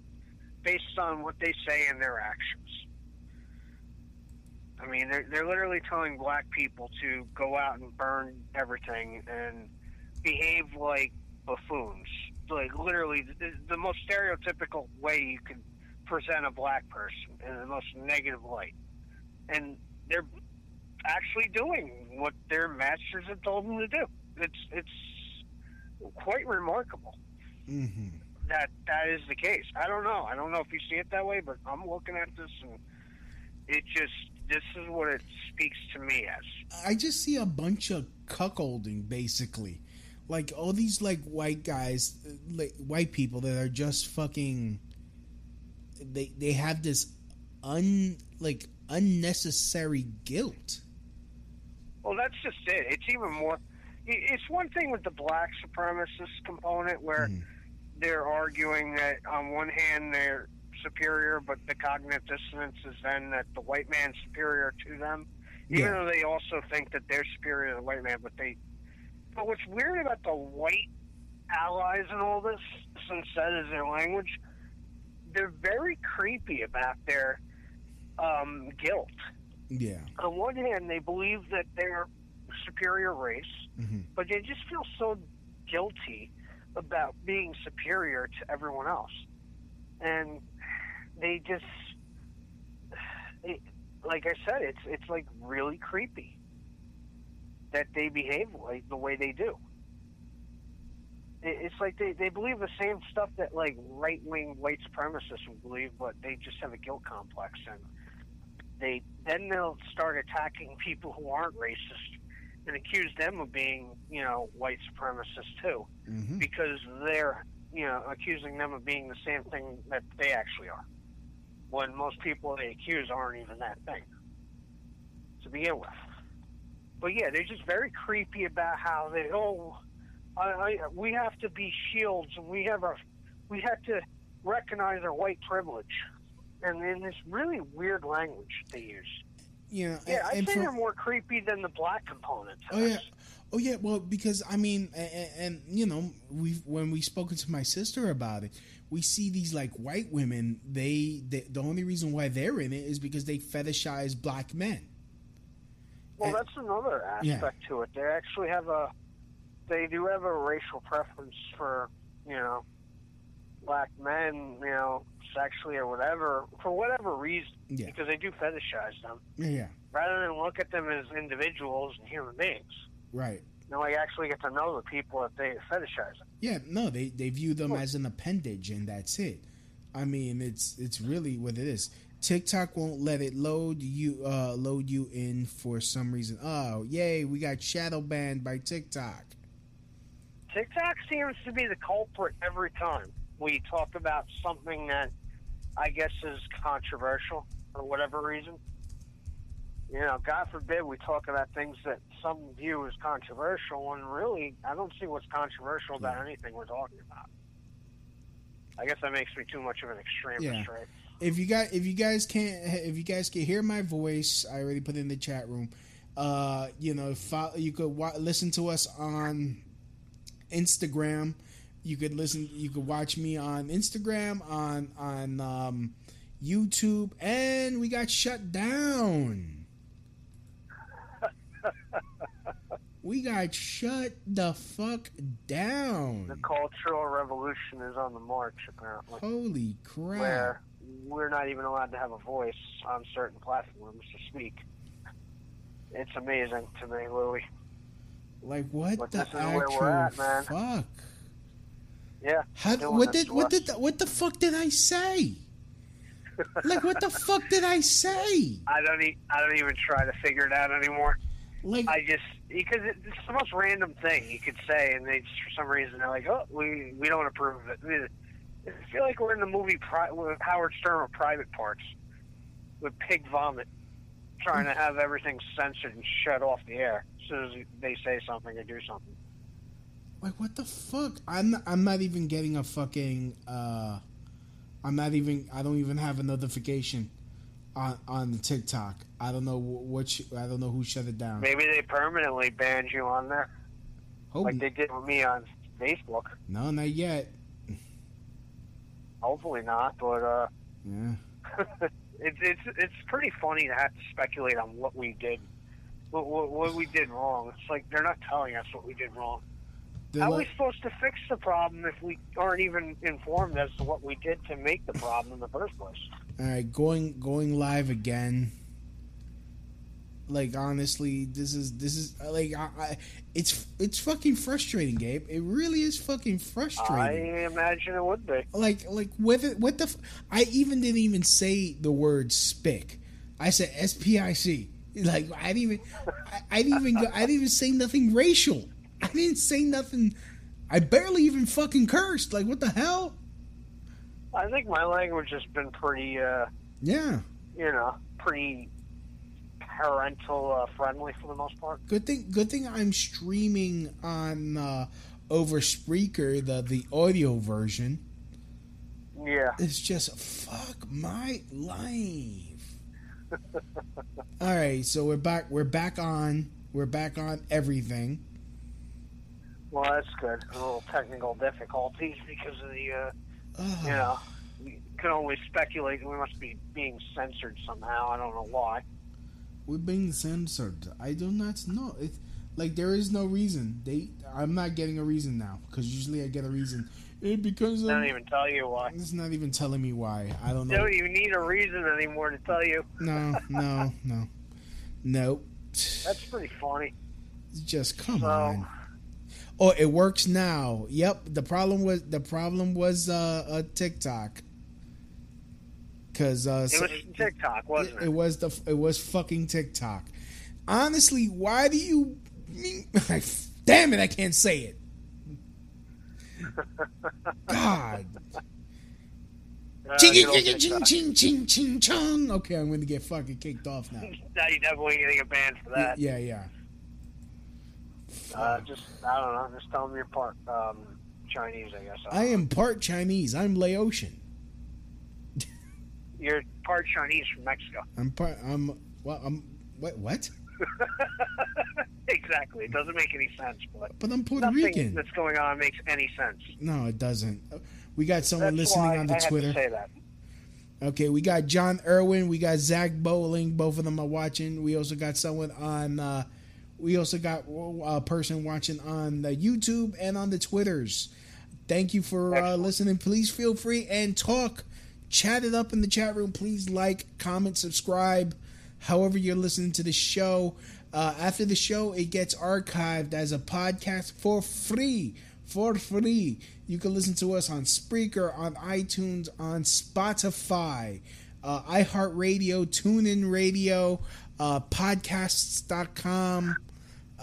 Based on what they say and their actions. I mean, they're, they're literally telling black people to go out and burn everything and behave like buffoons. Like, literally, the, the most stereotypical way you can present a black person in the most negative light. And they're actually doing what their masters have told them to do. It's, it's quite remarkable Mm-hmm. that that is the case. I don't know. I don't know if you see it that way, but I'm looking at this and it just this is what it speaks to me as. I just see a bunch of cuckolding, basically. Like all these like white guys, like white people that are just fucking. They they have this un like unnecessary guilt. Well, that's just it. It's even more. It's one thing with the black supremacist component where hmm. they're arguing that on one hand they're superior, but the cognitive dissonance is then that the white man's superior to them, even Yeah. though they also think that they're superior to the white man. But they, but what's weird about the white allies and all this, since that is their language, they're very creepy about their um, guilt Yeah. on one hand, they believe that they're superior race, Mm-hmm. but they just feel so guilty about being superior to everyone else, and they just, it, like I said, it's it's like really creepy that they behave like the way they do. It- It's like they, they believe the same stuff that like right wing white supremacists would believe, but they just have a guilt complex and they then they'll start attacking people who aren't racist and accuse them of being, you know, white supremacists too, Mm-hmm. because they're, you know, accusing them of being the same thing that they actually are. When most people they accuse aren't even that thing to begin with. But yeah, they're just very creepy about how they oh, I, I we have to be shields and we have our we have to recognize our white privilege, and in this really weird language they use. Yeah. Yeah, I'd say for- they're more creepy than the black components. Oh yeah, oh yeah. Well, because I mean, and, and you know, we when we spoken to my sister about it, we see these like white women. They, they the only reason why they're in it is because they fetishize black men. Well, that's another Yeah. aspect to it. They actually have a, they do have a racial preference for, you know, black men, you know, sexually or whatever, for whatever reason, Yeah. because they do fetishize them, Yeah, yeah, rather than look at them as individuals and human beings. Right. Know, like actually get to know the people that they fetishize. Yeah, no, they they view them as an appendage, and that's it. I mean, it's it's really what it is. TikTok won't let it load you uh, load you in for some reason. Oh, yay, we got shadow banned by TikTok. TikTok seems to be the culprit every time we talk about something that I guess is controversial for whatever reason. You know, God forbid we talk about things that some view as controversial, and really, I don't see what's controversial about anything we're talking about. I guess that makes me too much of an extremist, Yeah. right? If you guys if you guys can't if you guys can hear my voice, I already put it in the chat room. Uh, you know, follow, you could wa- listen to us on Instagram. You could listen. You could watch me on Instagram, on on um, YouTube, and we got shut down. We got shut the fuck down. The cultural revolution is on the march, apparently. Holy crap! where we're not even allowed to have a voice on certain platforms to speak. It's amazing to me, Louie. Like what But the this is where actual at, fuck? Yeah. How, what did what did what the fuck did I say? like what the fuck did I say? *laughs* I don't. E- I don't even try to figure it out anymore. Like I just because it, it's the most random thing you could say, and they just for some reason they're like, "Oh, we we don't approve of it." I, feel like we're in the movie Pri- with Howard Stern with Private Parts with pig vomit, trying to have everything censored and shut off the air as soon as they say something or do something. like what the fuck? I'm not, I'm not even getting a fucking. uh I'm not even. I don't even have a notification on on TikTok. I don't know wh- what. sh- I don't know who shut it down. Maybe they permanently banned you on there, Hope like they did with me on Facebook. no, not yet. Hopefully not, but uh, Yeah. *laughs* it's it's it's pretty funny to have to speculate on what we did, what, what, what we did wrong. It's like they're not telling us what we did wrong. They're How are we supposed to fix the problem if we aren't even informed as to what we did to make the problem in the first place? All right, going going live again. Like honestly, this is this is uh, like I, I, it's it's fucking frustrating, Gabe. It really is fucking frustrating. I imagine it would be. like like what the, what the f- I even didn't even say the word spic. I said S P I C. Like I didn't even I, I didn't even go, I didn't even say nothing racial. I didn't say nothing. I barely even fucking cursed. Like what the hell? I think my language has been pretty, uh, Yeah. you know, pretty parental uh, friendly for the most part. Good thing. Good thing I'm streaming on uh, over Spreaker the the audio version. Yeah. It's just fuck my life. *laughs* All right, so we're back. We're back on. We're back on everything. Well, that's good. A little technical difficulties because of the, uh, you know, we can only speculate. We must be being censored somehow. I don't know why. We're being censored. I do not know. It like there is no reason. They. I'm not getting a reason now because usually I get a reason. It because They don't even tell you why. it's not even telling me why. I don't know. don't even need a reason anymore to tell you. No, no, no, *laughs* no. That's pretty funny. Just come So- on. Oh, it works now. Yep. The problem was the problem was uh, uh TikTok. Cause uh, It was TikTok, wasn't it it? was the it was fucking TikTok. Honestly, why do you? *laughs* Damn it! I can't say it. God. *laughs* Uh, Ching ching ching ching ching ching chong. Okay, I'm going to get fucking kicked off now. *laughs* Now you're definitely gonna get banned for that. Yeah, yeah. Uh, just I don't know. Just tell them you're part um, Chinese, I guess. I am part Chinese. I'm Laotian. You're part Chinese from Mexico. I'm part. I'm. Well, I'm. What? What? *laughs* exactly. It doesn't make any sense, but But I'm Puerto nothing Rican. that's going on makes any sense. No, it doesn't. We got someone That's listening on the I Twitter. to say that. Okay, we got John Irwin, we got Zach Bowling, both of them are watching. We also got someone on. Uh, we also got a person watching on the YouTube and on the Twitters. Thank you for uh, listening. Please feel free and talk, chat it up in the chat room. Please like, comment, subscribe. However you're listening to the show. Uh, after the show, it gets archived as a podcast for free. For free. You can listen to us on Spreaker, on iTunes, on Spotify, uh, iHeartRadio, TuneIn Radio, uh, podcasts.com.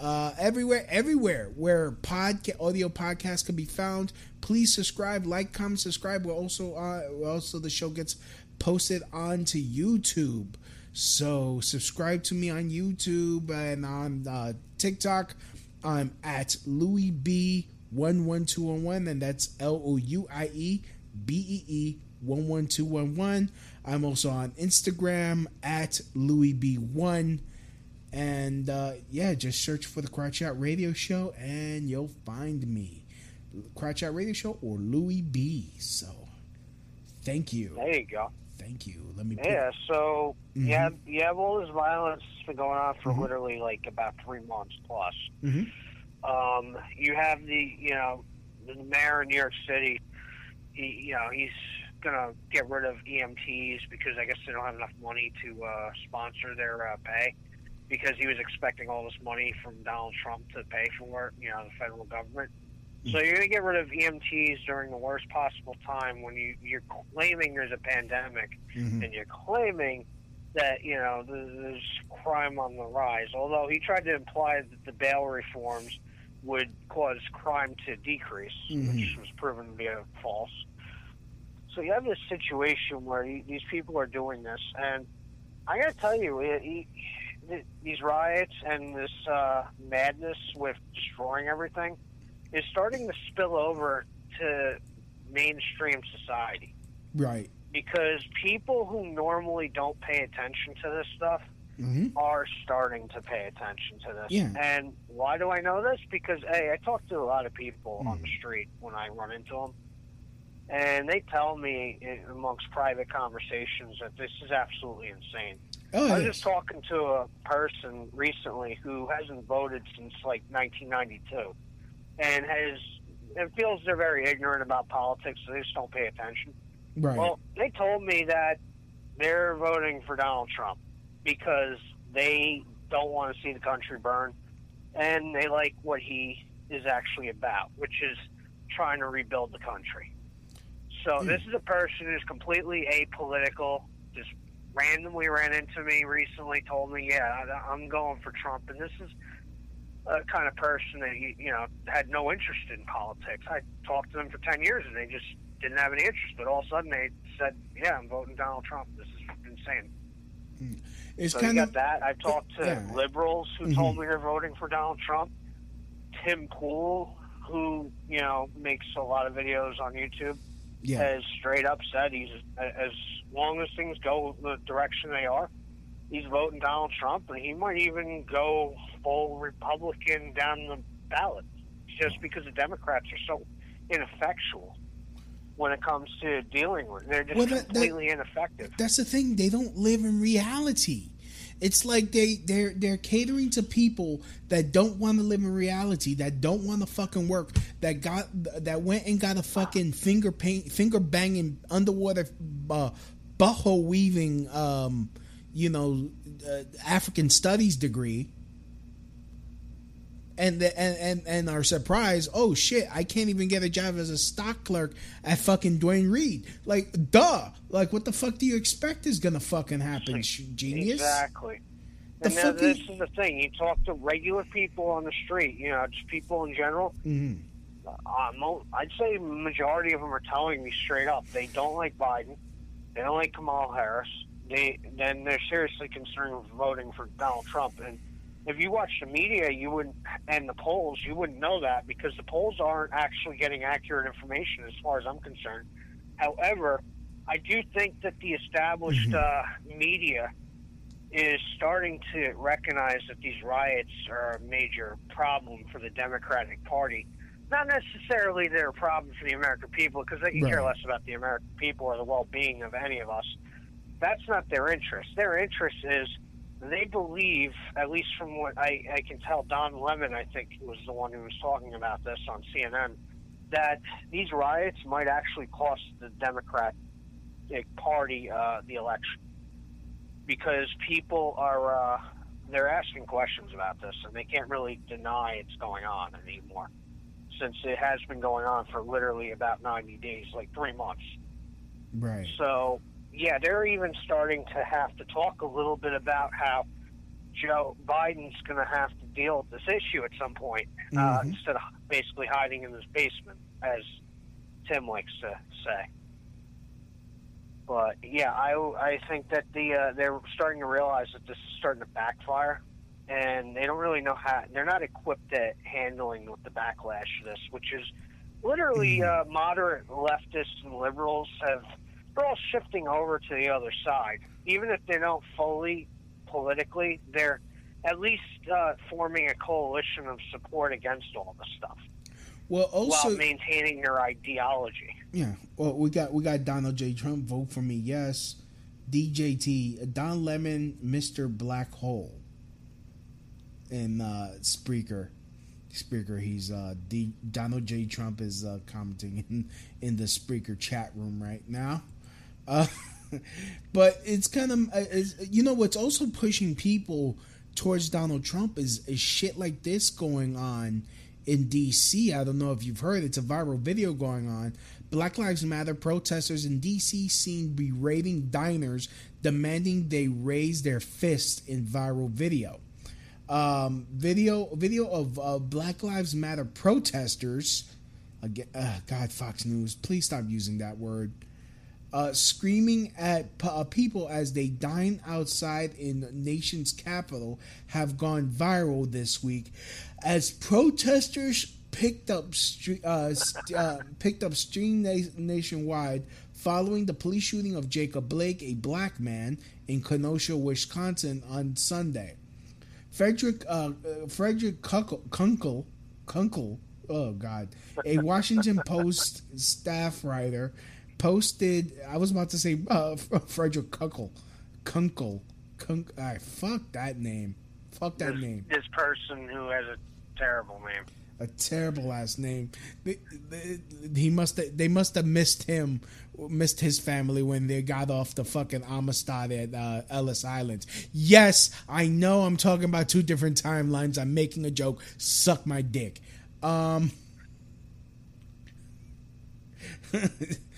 Uh, everywhere, everywhere where podca- audio podcasts can be found. Please subscribe, like, comment, subscribe. We're also, uh, also the show gets posted onto YouTube. So subscribe to me on YouTube and on uh, TikTok. I'm at Louie Bee one one two one one, and that's L O U I E B E E one one two one one. I'm also on Instagram at Louie Bee one. And uh, yeah, just search for the Crotch Out Radio Show and you'll find me. Crotch Out Radio Show or Louie Bee. So thank you. There you go. Thank you. Let me Yeah. So Mhm. you have you have all this violence has been going on for Mhm. literally like about three months plus. Mhm. Um, you have the you know the mayor of New York City. He you know he's gonna get rid of EMTs because I guess they don't have enough money to uh, sponsor their uh, pay because he was expecting all this money from Donald Trump to pay for it. You know the federal government. So you're going to get rid of EMTs during the worst possible time when you, you're claiming there's a pandemic Mhm. and you're claiming that you know there's crime on the rise. Although he tried to imply that the bail reforms would cause crime to decrease, which was proven to be a false. So you have this situation where you, these people are doing this, and I got to tell you, it, it, th- these riots and this uh, madness with destroying everything is starting to spill over to mainstream society Right. because people who normally don't pay attention to this stuff hmm are starting to pay attention to this. Yeah. And why do I know this? Because hey, I talk to a lot of people on Mm. the street when I run into them, and they tell me amongst private conversations that this is absolutely insane. Oh, I was just talking to a person recently who hasn't voted since like 1992, and has and feels they're very ignorant about politics, so they just don't pay attention. Right. Well, they told me that they're voting for Donald Trump because they don't want to see the country burn, and they like what he is actually about, which is trying to rebuild the country. So Hmm. this is a person who's completely apolitical. Just randomly ran into me recently, told me, "Yeah, I- I'm going for Trump," and this is a kind of person that you you know had no interest in politics. I talked to them for ten years, and they just didn't have any interest. But all of a sudden, they said, "Yeah, I'm voting Donald Trump." This is insane. it's so kind you of that. I've talked to yeah. liberals who Mhm. told me they're voting for Donald Trump. Tim Pool, who you know makes a lot of videos on YouTube, yeah. has straight up said he's as long as things go the direction they are, he's voting Donald Trump, and he might even go full Republican down the ballot, just because the Democrats are so ineffectual when it comes to dealing with. They're just Well, that- that- completely ineffective. That's the thing. They don't live in reality. It's like they they're they're catering to people that don't want to live in reality, that don't want to fucking work, that got that went and got a fucking finger paint, finger banging underwater, uh, butthole weaving, um, you know, uh, African studies degree, and the, and and and are surprised. Oh shit! I can't even get a job as a stock clerk at fucking Duane Reade. Like, duh! Like, what the fuck do you expect is gonna fucking happen? Genius. Exactly. The and now this is- the thing. You talk to regular people on the street, you know, just people in general. Mhm. Uh, I'd say majority of them are telling me straight up they don't like Biden, they don't like Kamala Harris. They then they're seriously concerned with voting for Donald Trump. And if you watch the media, you wouldn't and the polls, you wouldn't know that because the polls aren't actually getting accurate information as far as I'm concerned. However, I do think that the established uh, media is starting to recognize that these riots are a major problem for the Democratic Party. Not necessarily they're a problem for the American people because they can care less about the American people or the well-being of any of us. That's not their interest. Their interest is they believe, at least from what I, I can tell, Don Lemon, I think, was the one who was talking about this on CNN, that these riots might actually cost the Democratic Party uh, the election because people are uh, they're asking questions about this and they can't really deny it's going on anymore since it has been going on for literally about 90 days like three months Right. so yeah they're even starting to have to talk a little bit about how joe biden's going to have to deal with this issue at some point uh, Mhm. instead of basically hiding in his basement as tim likes to say but yeah, I, I think that the uh, they're starting to realize that this is starting to backfire, and they don't really know how. They're not equipped at handling with the backlash of this, which is literally uh, moderate leftists and liberals have. They're all shifting over to the other side, even if they don't fully politically. They're at least uh, forming a coalition of support against all this stuff Well, also, while maintaining their ideology. yeah. Well, we got we got Donald J. Trump vote for me. Yes. DJT, Don Lemon, Mr. Black Hole, and uh, Spreaker. Spreaker, he's uh, D- Donald J. Trump is uh, commenting in in the Spreaker chat room right now. Uh, *laughs* but it's kind of uh, is, you know what's also pushing people towards Donald Trump is is shit like this going on in DC. I don't know if you've heard. It's a viral video going on. Black Lives Matter protesters in DC seen berating diners demanding they raise their fist in viral video. Um, video video of Black Lives Matter protesters. Again, uh, God, Fox News, please stop using that word. Uh, screaming at p- uh, people as they dine outside in the nation's capital have gone viral this week as protesters picked up stre- uh, st- uh, picked up stream na- nationwide following the police shooting of Jacob Blake, a black man in Kenosha, Wisconsin, on Sunday. Frederick uh, uh, Frederick Kunkel, Kunkel Kunkel oh god a Washington Post staff writer posted I was about to say uh, *laughs* Frederick Kunkel Kunkel Kunk I fuck that name fuck that this, name This person who has a terrible name. a terrible last name. They- they- He must have, they must have missed him, missed his family when they got off the fucking Amistad at uh, Ellis Island. Yes, I know I'm talking about two different timelines. I'm making a joke. Suck my dick. Um, *laughs*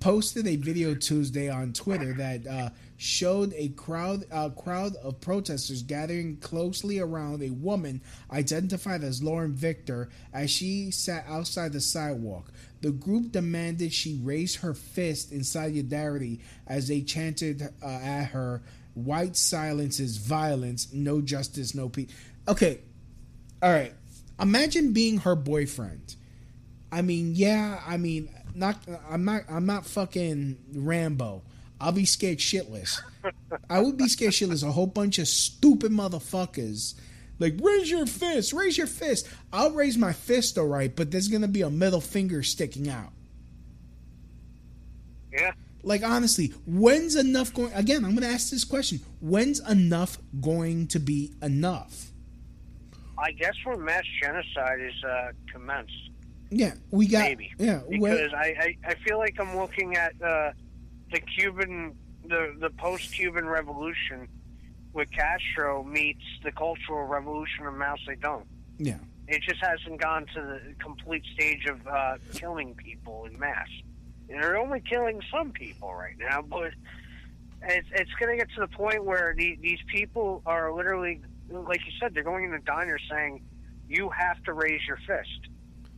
posted a video Tuesday on Twitter that uh, showed a crowd a crowd of protesters gathering closely around a woman identified as Lauren Victor as she sat outside the sidewalk. The group demanded she raise her fist in solidarity as they chanted uh, at her, "White silence is violence. No justice, no peace." Okay, all right. Imagine being her boyfriend. I mean, yeah, I mean, not I'm not I'm not fucking Rambo. I'll be scared shitless. I would be scared shitless. A whole bunch of stupid motherfuckers. Like, raise your fist, raise your fist. I'll raise my fist, all right, but there's gonna be a middle finger sticking out. Yeah. Like, honestly, when's enough going? Again, I'm gonna ask this question: When's enough going to be enough? I guess when mass genocide is uh, commenced, Yeah, we got. maybe. Yeah, Because I, I, I feel like I'm looking at uh, the Cuban, the, the post-Cuban revolution with Castro meets the Cultural Revolution of Mao Zedong. yeah. It just hasn't gone to the complete stage of uh, killing people in mass. And they're only killing some people right now, but it's, it's going to get to the point where the, these people are literally, like you said, they're going in the diner saying, you have to raise your fist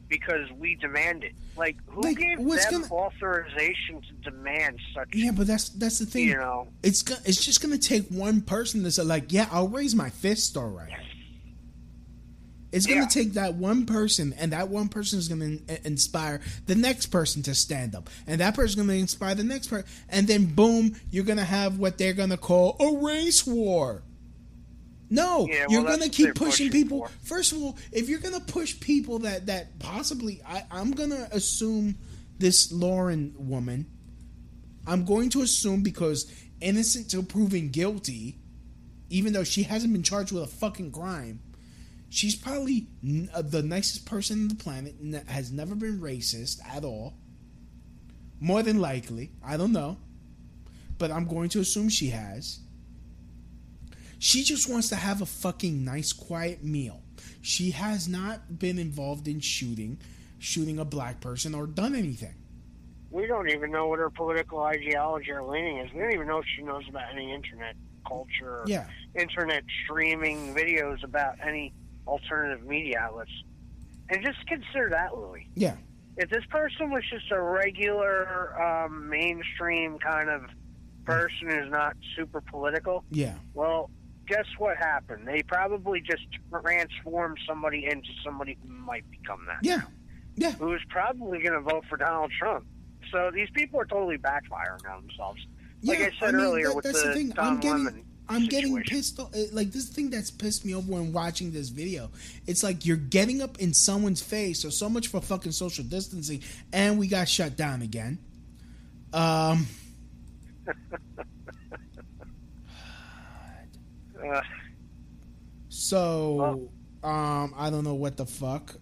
because we demand it. Like, who Like, gave them gonna- authorization to demand such, Yeah, but that's that's the thing. you know? It's go- it's just gonna take one person to say like, yeah, I'll raise my fist, all right. It's gonna Yeah. take that one person, and that one person is gonna in- inspire the next person to stand up, and that person's gonna inspire the next person, and then boom, you're gonna have what they're gonna call a race war. No, Yeah, well, you're gonna keep pushing pushing people. for. First of all, if you're gonna push people that that possibly, I, I'm gonna assume this Lauren woman. I'm going to assume because innocent till proven guilty, even though she hasn't been charged with a fucking crime, she's probably n- uh, the nicest person on the planet. n- Has never been racist at all. More than likely, I don't know, but I'm going to assume she has. She just wants to have a fucking nice, quiet meal. She has not been involved in shooting, shooting a black person or done anything. We don't even know what her political ideology or leaning is. We don't even know if she knows about any internet culture or Yeah. internet streaming videos about any alternative media outlets. And just consider that, Louis. Yeah. If this person was just a regular, um, mainstream kind of person who's not super political, Yeah. well, guess what happened? They probably just transformed somebody into somebody who might become that. Yeah. Yeah. Who's probably going to vote for Donald Trump. So these people are totally backfiring on themselves. Like I said mean, earlier that- with that's the, the thing. Don I'm getting, Lemon I'm getting pissed off. uh, Like this thing that's pissed me off when watching this video. It's like you're getting up in someone's face. So so much for fucking social distancing, and we got shut down again. Um. *laughs* Uh, So, um, I don't know what the fuck.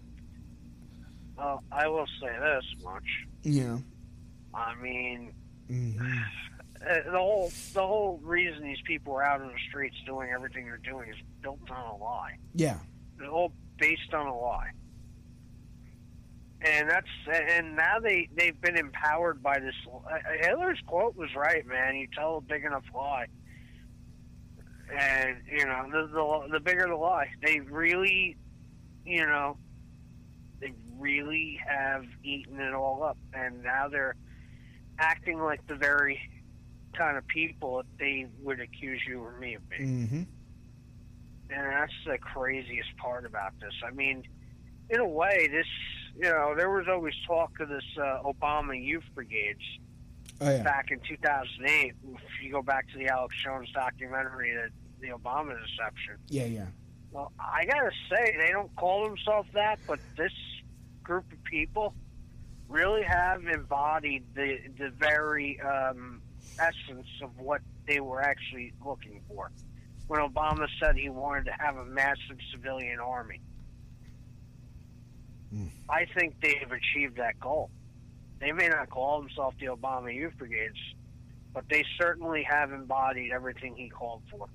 well, I will say this much. Yeah. I mean, Mhm. uh, *sighs* the whole the whole reason these people are out in the streets doing everything they're doing is built on a lie. Yeah. It's all based on a lie. and that's and now they they've been empowered by this. uh, Hitler's quote was right, man. You tell a big enough lie, and you know the the, the bigger the lie. They really, you know, they really have eaten it all up, and now they're acting like the very kind of people that they would accuse you or me of being. Mm-hmm. And that's the craziest part about this. I mean, in a way, this, you know, there was always talk of this uh, Obama Youth Brigades Oh yeah. back in 2008. If you go back to the Alex Jones documentary, that the Obama deception. Yeah, yeah. Well, I gotta say, they don't call themselves that, but this group of people really have embodied the the very um, essence of what they were actually looking for. When Obama said he wanted to have a massive civilian army, I think they've achieved that goal. They may not call themselves the Obama Youth Brigades, but they certainly have embodied everything he called for.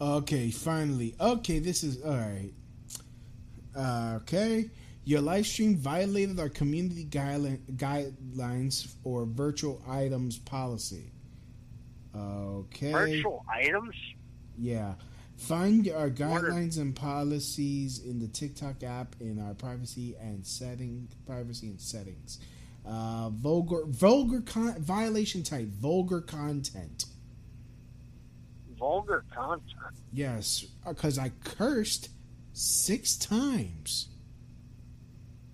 Okay, finally. Okay, this is all right. Uh, okay, your live stream violated our community guideline, guidelines or virtual items policy. Okay. Virtual items? Yeah. Find our guidelines and policies in the TikTok app in our privacy and setting privacy and settings. Uh, vulgar vulgar con- violation type vulgar content. Vulgar content. Yes, because I cursed six times.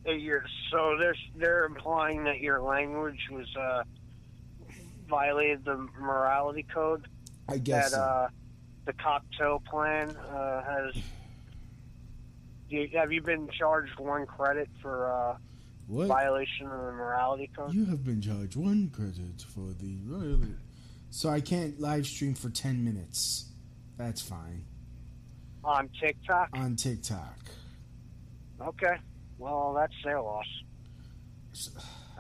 Uh, You're, so they're they're implying that your language was uh, violated the morality code. I guess that so. uh, the cocktail plan uh, has. You, have you been charged one credit for uh, What? violation of the morality code? You have been charged one credit for the royal. So I can't live stream for ten minutes. That's fine on TikTok? on TikTok. Okay. Well, that's their loss.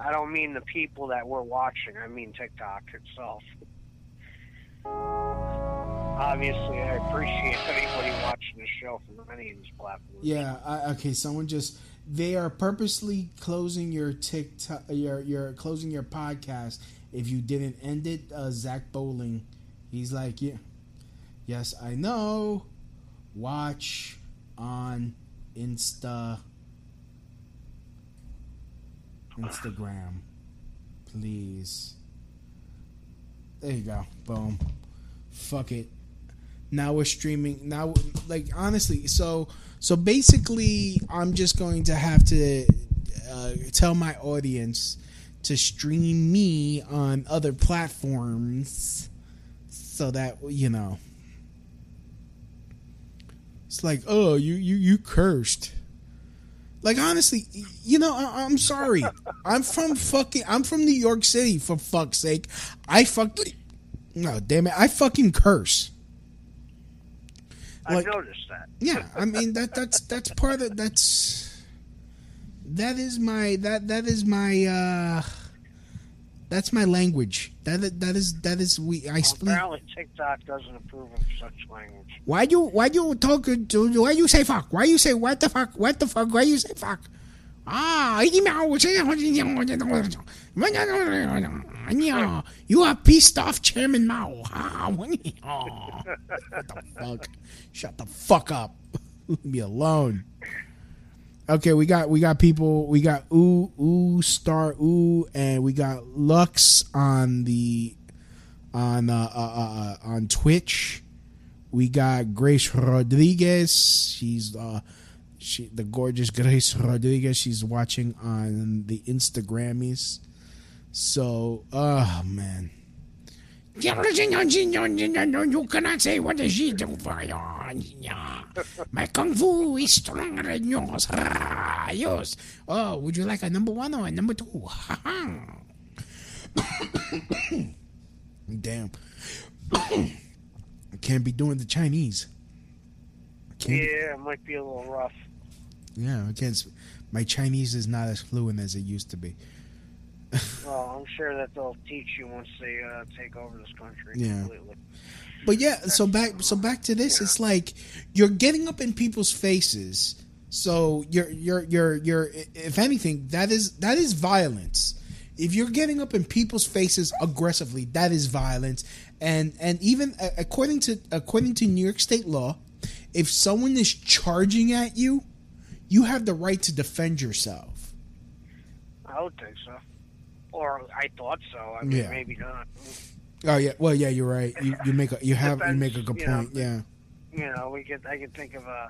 I don't mean the people that we're watching. I mean TikTok itself. Obviously, I appreciate anybody watching the show from any of these platforms. Yeah. I, okay. Someone just they are purposely closing your TikTok. Your your closing your podcast if you didn't end it. Uh, Zach Bowling, he's like, yeah, yes, I know. Watch on Insta. Instagram, please. There you go. Boom. Fuck it. Now we're streaming. Now, like honestly, so so basically, I'm just going to have to uh, tell my audience to stream me on other platforms, so that you know. It's like, oh, you you you cursed. Like honestly, you know, I, I'm sorry. I'm from fucking. I'm from New York City. For fuck's sake, I fucked. No, damn it! I fucking curse. I Like- noticed that. Yeah, I mean that that's that's part of that's that is my that that is my uh that's my language. That that is that is we I Well, speak. apparently, TikTok doesn't approve of such language. Why you why do you talk to why you say fuck? Why you say what the fuck? What the fuck? Why you say fuck? Ah, you are pissed off, Chairman Mao. Ah, what the fuck? Shut the fuck up. *laughs* Leave me alone. Okay, we got we got people. We got ooh ooh star ooh, and we got Lux on the on uh, uh, uh, on Twitch. We got Grace Rodriguez. She's uh, she the gorgeous Grace Rodriguez. She's watching on the Instagrammies. So, oh man. You cannot say what is she do for you. My kung fu is stronger than yours. Yours. Oh, would you like a number one or a number two? *coughs* Damn. I *coughs* can't be doing the Chinese. Can't be- Yeah, it might be a little rough. Yeah, I can't. My Chinese is not as fluent as it used to be. *laughs* Well, I'm sure that they'll teach you once they uh, take over this country Yeah. completely. But yeah, so back so back to this. It's like you're getting up in people's faces So you're you're you're you're if anything that is that is violence. If you're getting up in people's faces aggressively, that is violence. And and even according to according to New York state law, if someone is charging at you, you have the right to defend yourself. I would think so. Or I thought so. I mean, Yeah. maybe not. Oh yeah, well yeah, you're right. You, you make a you have you make a good you know. point. Yeah. You know, we could. I could think of a.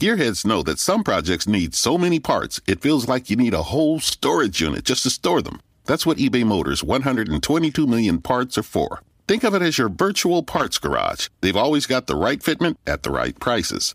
Gearheads know that some projects need so many parts, it feels like you need a whole storage unit just to store them. That's what eBay Motors' 122 million parts are for. Think of it as your virtual parts garage. They've always got the right fitment at the right prices.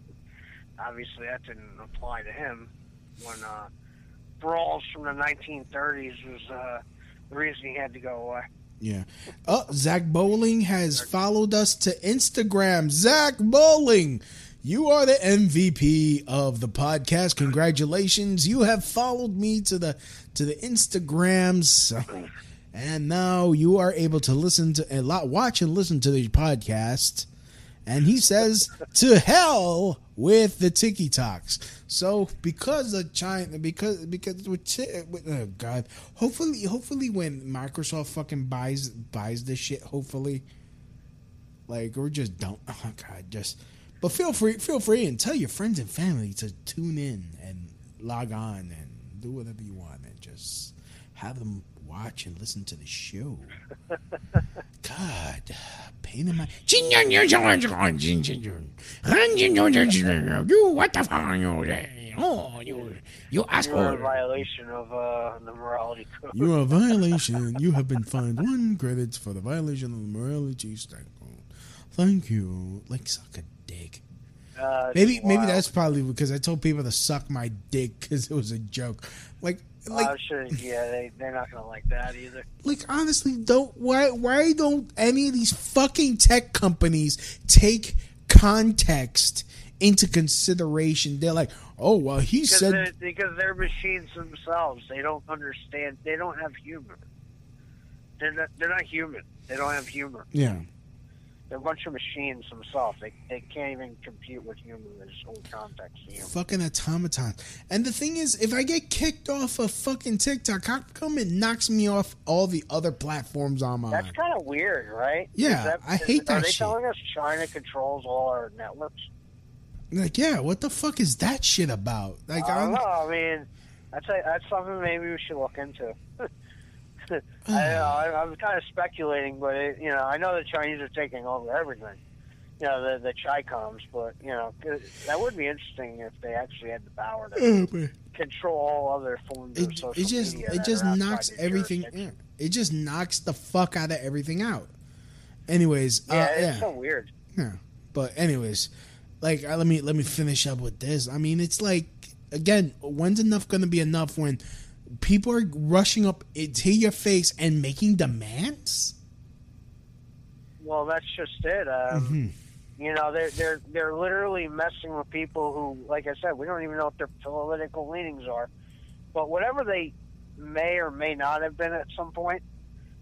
obviously that didn't apply to him when uh, brawls from the 1930s was uh, the reason he had to go away. Yeah. Oh, Zach Bowling has followed us to Instagram. Zach Bowling, you are the MVP of the podcast. Congratulations. You have followed me to the to the Instagrams. And now you are able to listen to and lot watch and listen to the podcast. And he says, "To hell with the Tiki Talks." So because of China, because because with, with oh God, hopefully, hopefully when Microsoft fucking buys buys this shit, hopefully, like or just don't. *laughs* Oh God, just. But feel free, feel free, and tell your friends and family to tune in and log on and do whatever you want, and just have them watch and listen to the show. *laughs* God, pain in my. You what the fuck are you saying? Oh, you you asshole! You're asshole! violation of uh, the morality code. You are a *laughs* violation. You have been fined one credits for the violation of the morality statute. Thank you. Like suck a dick. Uh, Maybe maybe wild. that's probably because I told people to suck my dick because it was a joke. Like like I'm sure, yeah, they, they're not to like that either. like honestly don't why why don't any of these fucking tech companies take context into consideration they're like oh well he Because said they're, because they're machines themselves. They don't understand. They don't have humor. They're not, they're not human. They don't have humor. yeah They're a bunch of machines themselves. They, they can't even compute with no context to humor. fucking automaton and the thing is if i get kicked off of fucking tiktok how come it knocks me off all the other platforms on my? That's kind of weird, right? Yeah, Is I hate Are that they shit. telling us China controls all our networks? like yeah what the fuck is that shit about like I don't I'm, know. I mean, that's a, that's something maybe we should look into. I. I, I'm kind of speculating, but it, you know, I know the Chinese are taking over everything. You know, the the Chicoms, but you know, that would be interesting if they actually had the power to Oh, control all other forms of it, social it just media it just knocks everything yeah, it just knocks the fuck out of everything out anyways Yeah, uh, it's yeah so weird. Yeah. But anyways, like uh, let me let me finish up with this. I mean, it's like again, when's enough going to be enough when people are rushing up to your face and making demands? Well, that's just it. Um, Mm-hmm. You know, they're they're they're literally messing with people who, like I said, we don't even know what their political leanings are. But whatever they may or may not have been at some point,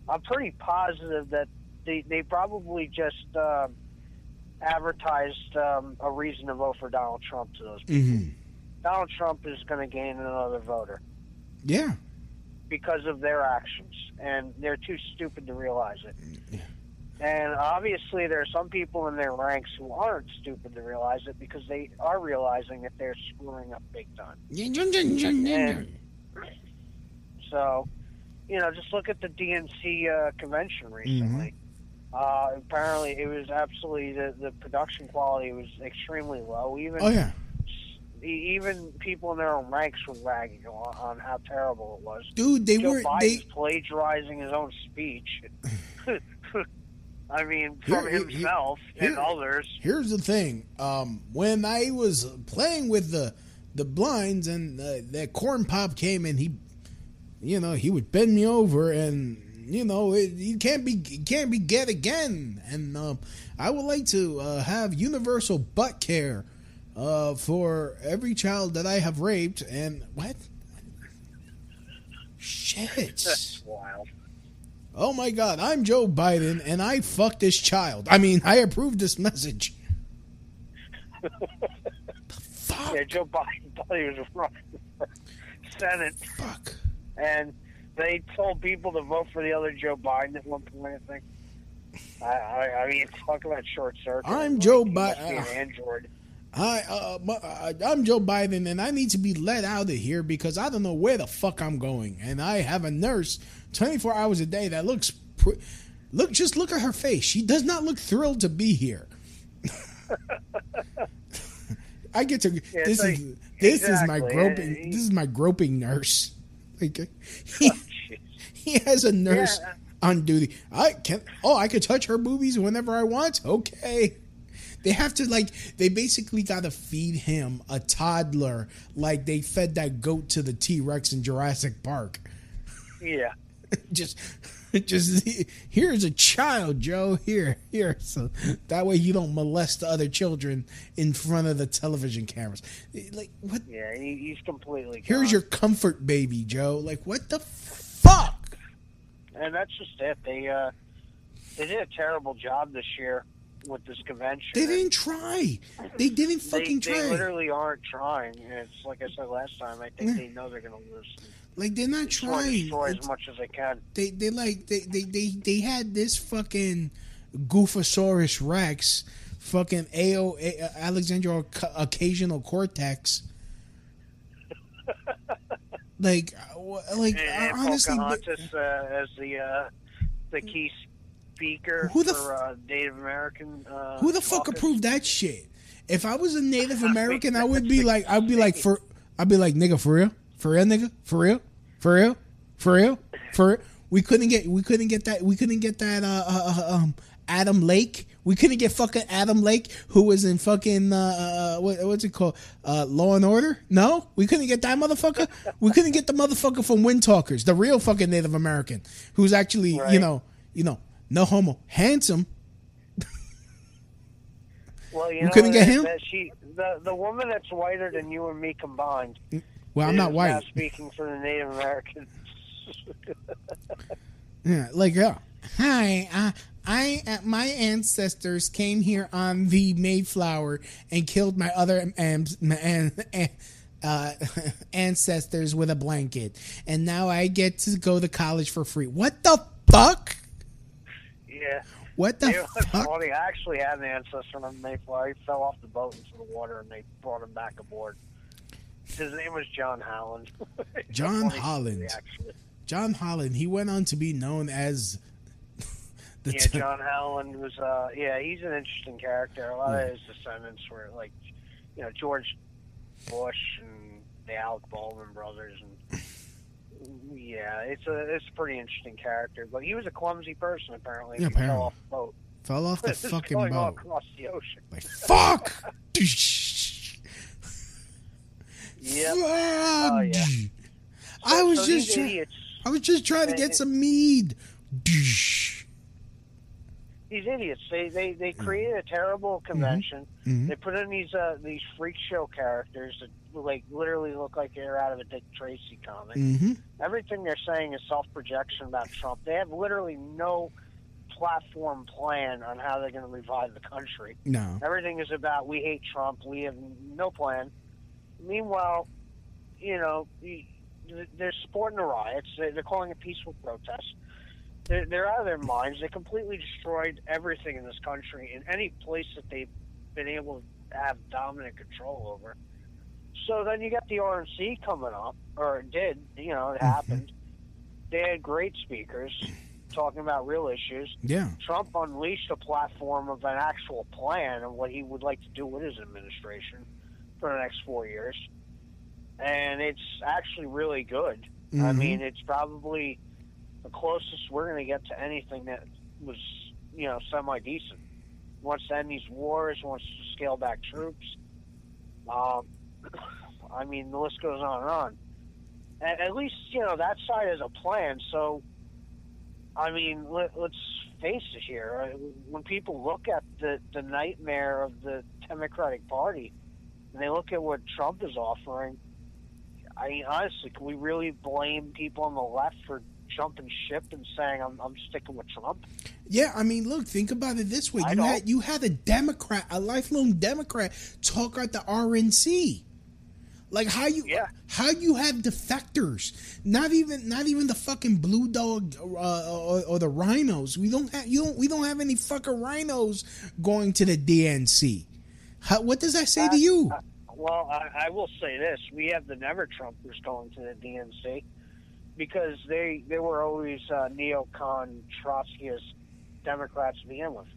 I'm pretty positive that they they probably just um advertised um, a reason to vote for Donald Trump to those people. Mm-hmm. Donald Trump is going to gain another voter Yeah. because of their actions, and they're too stupid to realize it. And obviously, there are some people in their ranks who aren't stupid to realize it because they are realizing that they're screwing up big time. And so, you know, just look at the DNC uh, convention recently. Uh, apparently, it was absolutely the, the production quality was extremely low. Even Oh yeah. Even people in their own ranks were ragging on, on how terrible it was. Dude, they Joe were Biden's they plagiarizing his own speech. *sighs* *laughs* I mean, from Here- here- himself and here- others. Here's the thing. Um, when I was playing with the the blinds, and uh, that corn pop came and he, you know, he would bend me over, and you know, it, you can't be it can't be get again. And um, I would like to uh, have universal butt care uh, for every child that I have raped. And what? Shit. *laughs* That's wild. Oh my God, I'm Joe Biden and I fucked this child. I mean, I approved this message. Fuck. *laughs* Yeah, Joe Biden thought he was running for Senate, Fuck. and they told people to vote for the other Joe Biden at one point. I think. I, I, I mean, talk about short circuit. I'm Joe must an android. I, uh, my- uh, I'm Joe Biden, and I need to be let out of here because I don't know where the fuck I'm going, and I have a nurse 24 hours a day that looks, pr- look, just look at her face. She does not look thrilled to be here. *laughs* I get to Yeah, this so- is this is my groping he- this is my groping nurse. Like *laughs* he, he has a nurse Yeah. on duty. I can oh I could touch her boobies whenever I want. Okay. They have to like they basically got to feed him a toddler like they fed that goat to the T Rex in Jurassic Park. Yeah. *laughs* just just here's a child, Joe. Here, here. So that way you don't molest the other children in front of the television cameras. Like what? Yeah, he, he's completely. Here's gone. your comfort baby, Joe. Like what the fuck? And that's just it. They uh, they did a terrible job this year with this convention. They didn't try. They didn't fucking they try. They literally aren't trying. It's like I said last time. I think they know they're going to lose. Like they're not They just want to trying. destroy It's- as much as they can. they they like they they they, they had this fucking Goofosaurus Rex, fucking Ao A- Alexandra occasional cortex. *laughs* like, uh, like And, and honestly, but- uh, as the uh, the key speaker Who the for uh, Native American. Uh, who the fuck caucus. approved that shit? If I was a Native *laughs* American, I would be like, I'd be like, for, I'd be like, nigga, for real, for real, nigga, for real, for real, for real, for real. We couldn't get, we couldn't get that, we couldn't get that, uh, uh, uh, um, Adam Lake. We couldn't get fucking Adam Lake, who was in fucking, uh, uh what, what's it called, uh, Law and Order. No, we couldn't get that motherfucker. We couldn't get the motherfucker from Wind Talkers, the real fucking Native American, who's actually, you know, you know, no homo, handsome. Well, you We know, couldn't get him? she, the the woman that's whiter than you and me combined. Well, I'm not white. speaking for the Native Americans. *laughs* Yeah, like yeah. Hi, uh, I uh, my ancestors came here on the Mayflower and killed my other um, um, uh, *laughs* ancestors with a blanket, and now I get to go to college for free. What the fuck? Yeah. What the know, fuck? funny. I actually had an ancestor on the Mayflower. He fell off the boat into the water, and they brought him back aboard. His name was John Howland. *laughs* John Howland. actually. John Howland. He went on to be known as *laughs* the Yeah, t- John Howland was. Uh, yeah, he's an interesting character. A lot of his descendants were like, you know, George Bush and the Alec Baldwin brothers, and yeah, it's a it's a pretty interesting character. But he was a clumsy person apparently. Yeah, He fell off the boat. fell off the *laughs* fucking going all boat. across the ocean. Like fuck. *laughs* Yep. Oh, yeah. I was so just try- I was just trying to get some mead. These idiots. They they they created a terrible convention. Mhm. They put in these uh these freak show characters that like literally look like they're out of a Dick Tracy comic. Mm-hmm. Everything they're saying is self projection about Trump. They have literally no platform plan on how they're going to revive the country. No. Everything is about we hate Trump. We have no plan. Meanwhile, you know, they're supporting the riots. They're calling it peaceful protest. They're, they're out of their minds. They completely destroyed everything in this country in any place that they've been able to have dominant control over. So then you got the RNC coming up, or it did, you know, it happened. They had great speakers talking about real issues. Yeah. Trump unleashed a platform of an actual plan of what he would like to do with his administration for the next four years. And it's actually really good. I Mhm. mean, it's probably the closest we're going to get to anything that was, you know, semi decent. Wants to end these wars, wants to scale back troops. Um, *sighs* I mean, the list goes on and on. At, at least you know that side has a plan. So, I mean, let, let's face it here. When people look at the the nightmare of the Democratic Party, and they look at what Trump is offering, I mean, honestly, can we really blame people on the left for jumping ship and saying I'm, I'm sticking with Trump? Yeah, I mean, look, think about it this way: you had you had a Democrat, a lifelong Democrat, talk at the RNC. Like how you how you have defectors? Not even not even the fucking blue dog uh, or, or the RINOs. We don't have you don't we don't have any fucking RINOs going to the DNC. How, what does that say to you? Well, I, I will say this: we have the Never Trumpers going to the DNC because they they were always uh, neocon Trotskyist Democrats to begin with,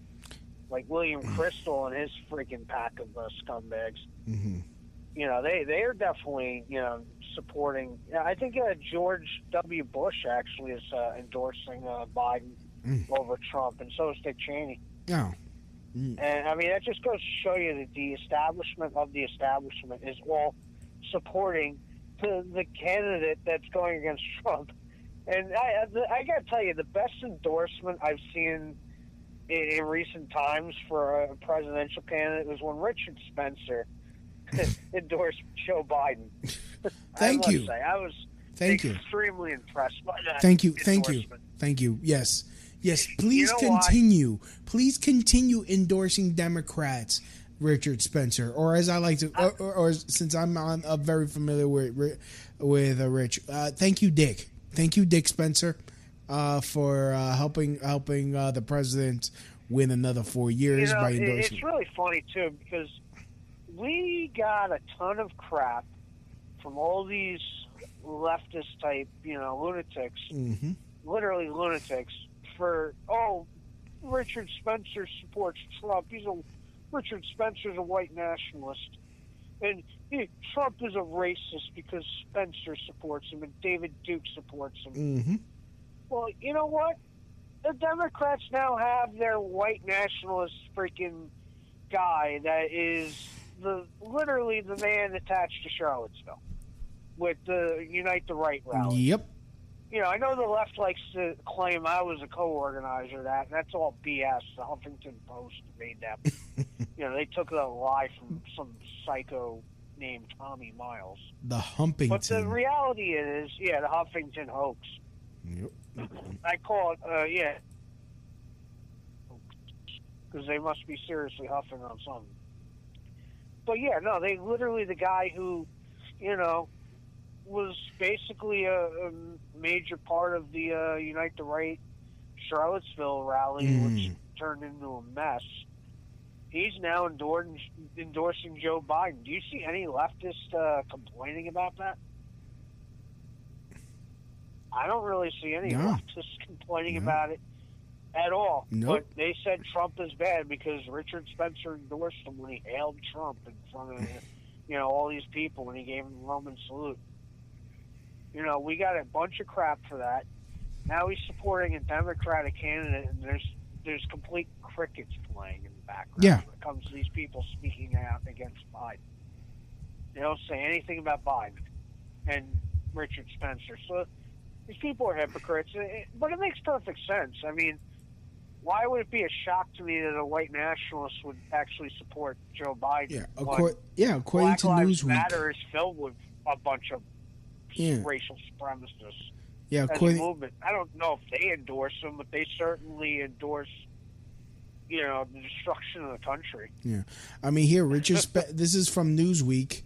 like William Kristol and his freaking pack of uh, scumbags. Mm-hmm. You know, they they are definitely you know supporting. I think uh, George W. Bush actually is uh, endorsing uh, Biden Mm. over Trump, and so is Dick Cheney. No. And I mean, that just goes to show you that the establishment of the establishment is all supporting the, the candidate that's going against *laughs* Trump. And I, I got to tell you, the best endorsement I've seen in, in recent times for a presidential candidate was when Richard Spencer *laughs* endorsed Joe Biden. *laughs* Thank you. Say, I was Thank you. extremely impressed by that. Thank you. Thank you. Thank you. Yes. Yes. Please know why? continue. Please continue endorsing Democrats, Richard Spencer, or as I like to, or, or, or since I'm on, uh, very familiar with with uh, Rich. Uh, thank you, Dick. Thank you, Dick Spencer, uh, for uh, helping helping uh, the president win another four years you know, by endorsing. it's really funny too because we got a ton of crap from all these leftist type, you know, lunatics, hmm literally lunatics, for oh, Richard Spencer supports Trump. He's a Richard Spencer's a white nationalist, and he, Trump is a racist because Spencer supports him and David Duke supports him. hmm Well, you know what? The Democrats now have their white nationalist freaking guy that is the literally the man attached to Charlottesville with the Unite the Right rally. Yep. You know, I know the left likes to claim I was a co-organizer of that, and that's all BS. The Huffington Post made that. *laughs* you know, they took that lie from some psycho named Tommy Miles. The humping But the reality is, yeah, the Huffington hoax. Yep. I call it, uh, yeah, because they must be seriously huffing on something. But yeah, no, they literally the guy who, you know, was basically a, a major part of the uh, Unite the Right Charlottesville rally, which Mm. turned into a mess. He's now endorsing, endorsing Joe Biden. Do you see any leftist uh, complaining about that? I don't really see any No. leftists complaining No. about it at all. Nope. But they said Trump is bad because Richard Spencer endorsed him when he hailed Trump in front of *laughs* you know all these people when he gave him the Roman salute. You know, we got a bunch of crap for that. Now he's supporting a Democratic candidate, and there's there's complete crickets playing in the background Yeah. when it comes to these people speaking out against Biden. They don't say anything about Biden and Richard Spencer. So these people are hypocrites, It- it- but it makes perfect sense. I mean, why would it be a shock to me that a white nationalist would actually support Joe Biden? Yeah. when Accor- yeah. According Black to Lives Newsweek. Matter is filled with a bunch of Yeah. racial supremacists. Yeah. According. movement, I don't know if they endorse them, but they certainly endorse, you know, the destruction of the country. Yeah, I mean here, Richard. Spe- *laughs* this is from Newsweek.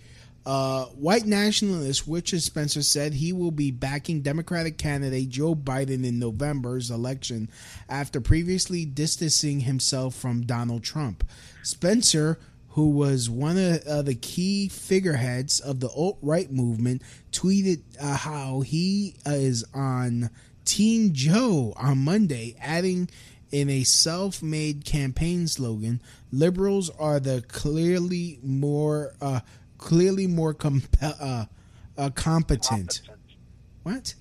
Uh, white nationalist Richard Spencer said he will be backing Democratic candidate Joe Biden in November's election after previously distancing himself from Donald Trump. Spencer, who was one of the key figureheads of the alt right movement, tweeted uh, how he is on Team Joe on Monday, adding in a self made campaign slogan liberals are the clearly more uh, clearly more compe- uh, uh, competent. What?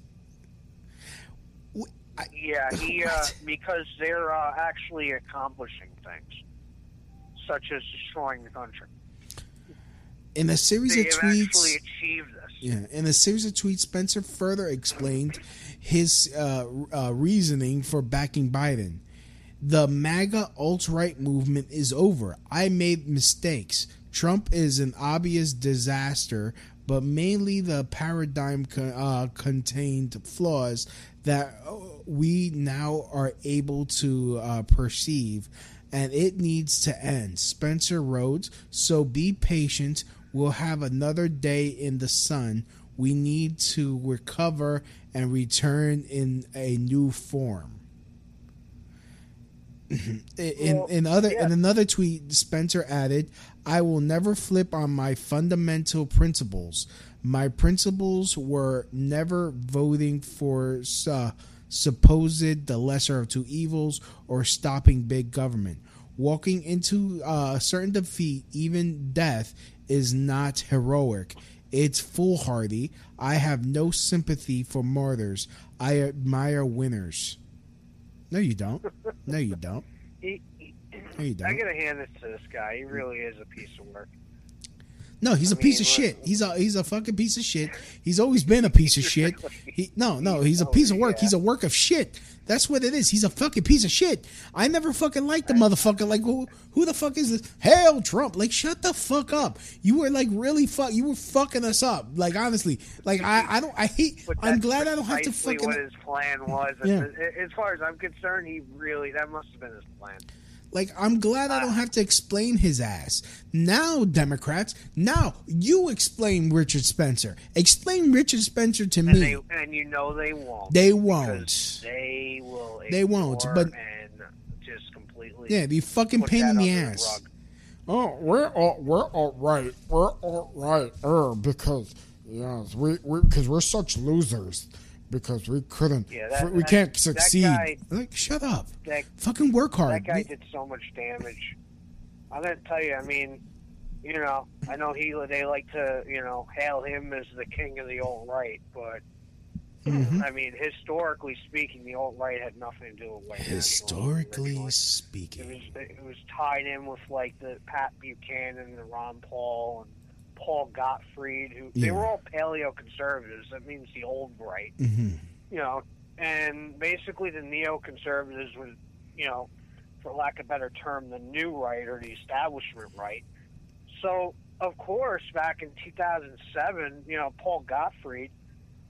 Yeah, *laughs* he uh, because they're uh, actually accomplishing things, such as destroying the country. In a series they of tweets, Yeah, in a series of tweets, Spencer further explained his uh, uh, reasoning for backing Biden. The MAGA alt right movement is over. I made mistakes. Trump is an obvious disaster, but mainly the paradigm co- uh, contained flaws that uh, we now are able to uh, perceive, and it needs to end. Spencer wrote, So be patient. We'll have another day in the sun. We need to recover and return in a new form. *clears throat* in in other yeah. in another tweet, Spencer added, "I will never flip on my fundamental principles. My principles were never voting for uh, supposed the lesser of two evils or stopping big government. Walking into uh, a certain defeat, even death, is not heroic." It's foolhardy. I have no sympathy for martyrs. I admire winners. No, you don't. No, you don't. *laughs* He, No, you I don't. gotta hand it to this guy. He really is a piece of work. No, he's a I piece of mean, shit. He's a he's a fucking piece of shit. He's always been a piece of shit. *laughs* He no no. He's a piece of work. He's a work of shit. That's what it is. He's a fucking piece of shit. I never fucking liked the motherfucker. Like who who the fuck is this? Hail Trump! Like shut the fuck up. You were like really fuck. You were fucking us up. Like honestly. Like I I don't I hate I'm glad I don't have to fucking. what his plan was. Yeah. As far as I'm concerned, he really that must have been his plan. Like I'm glad I don't have to explain his ass. Now, Democrats, now you explain Richard Spencer. Explain Richard Spencer to And me. they and you know they won't. They won't. They will. They won't, but- and just completely. Yeah, the fucking put pain in the ass. rug. Oh, we're all we're all right. We're all right. Er, because yes, we we because we're such losers. Because we couldn't, Yeah, that- we that- can't succeed. guy- Like, shut up. That, Fucking work hard. that guy did so much damage. I'm gonna tell you. I mean, you know, I know he they like to you know hail him as the king of the alt right, but Mhm. I mean, historically speaking, the alt right had nothing to do with white Historically nationalism speaking. It was it was tied in with like the Pat Buchanan and the Ron Paul and Paul Gottfried, who Yeah. they were all paleo conservatives. That means the old right, hmm you know. And basically, the neoconservatives was, you know, for lack of a better term, the new right or the establishment right. So of course, back in 2007, you know, Paul Gottfried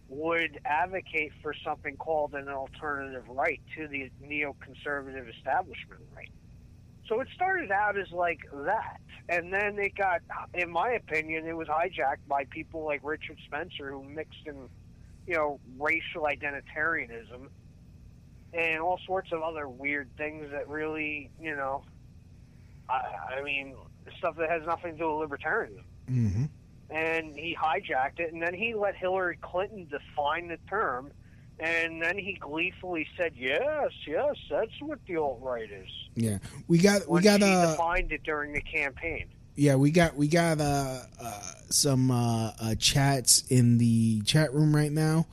would advocate for something called an alternative right to the neoconservative establishment right. So it started out as like that. And then it got, in my opinion, it was hijacked by people like Richard Spencer who mixed in, you know, racial identitarianism and all sorts of other weird things that really, you know, I, I mean, stuff that has nothing to do with libertarianism hmm and he hijacked it, and then he let Hillary Clinton define the term, and then he gleefully said, "Yes, yes, that's what the alt right is." Yeah, we got we got uh defined it during the campaign. yeah we got we got uh, uh some uh, uh chats in the chat room right now.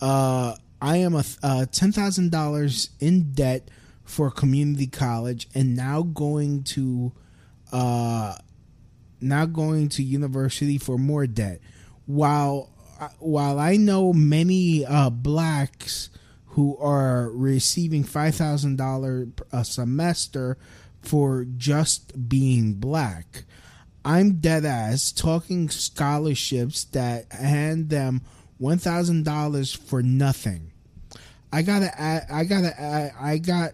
Uh, I am a uh, ten thousand dollars in debt for community college, and now going to uh now going to university for more debt. While while I know many uh, blacks who are receiving five thousand dollars a semester for just being black, I'm dead ass talking scholarships that hand them one thousand dollars for nothing. I gotta, I gotta, I got,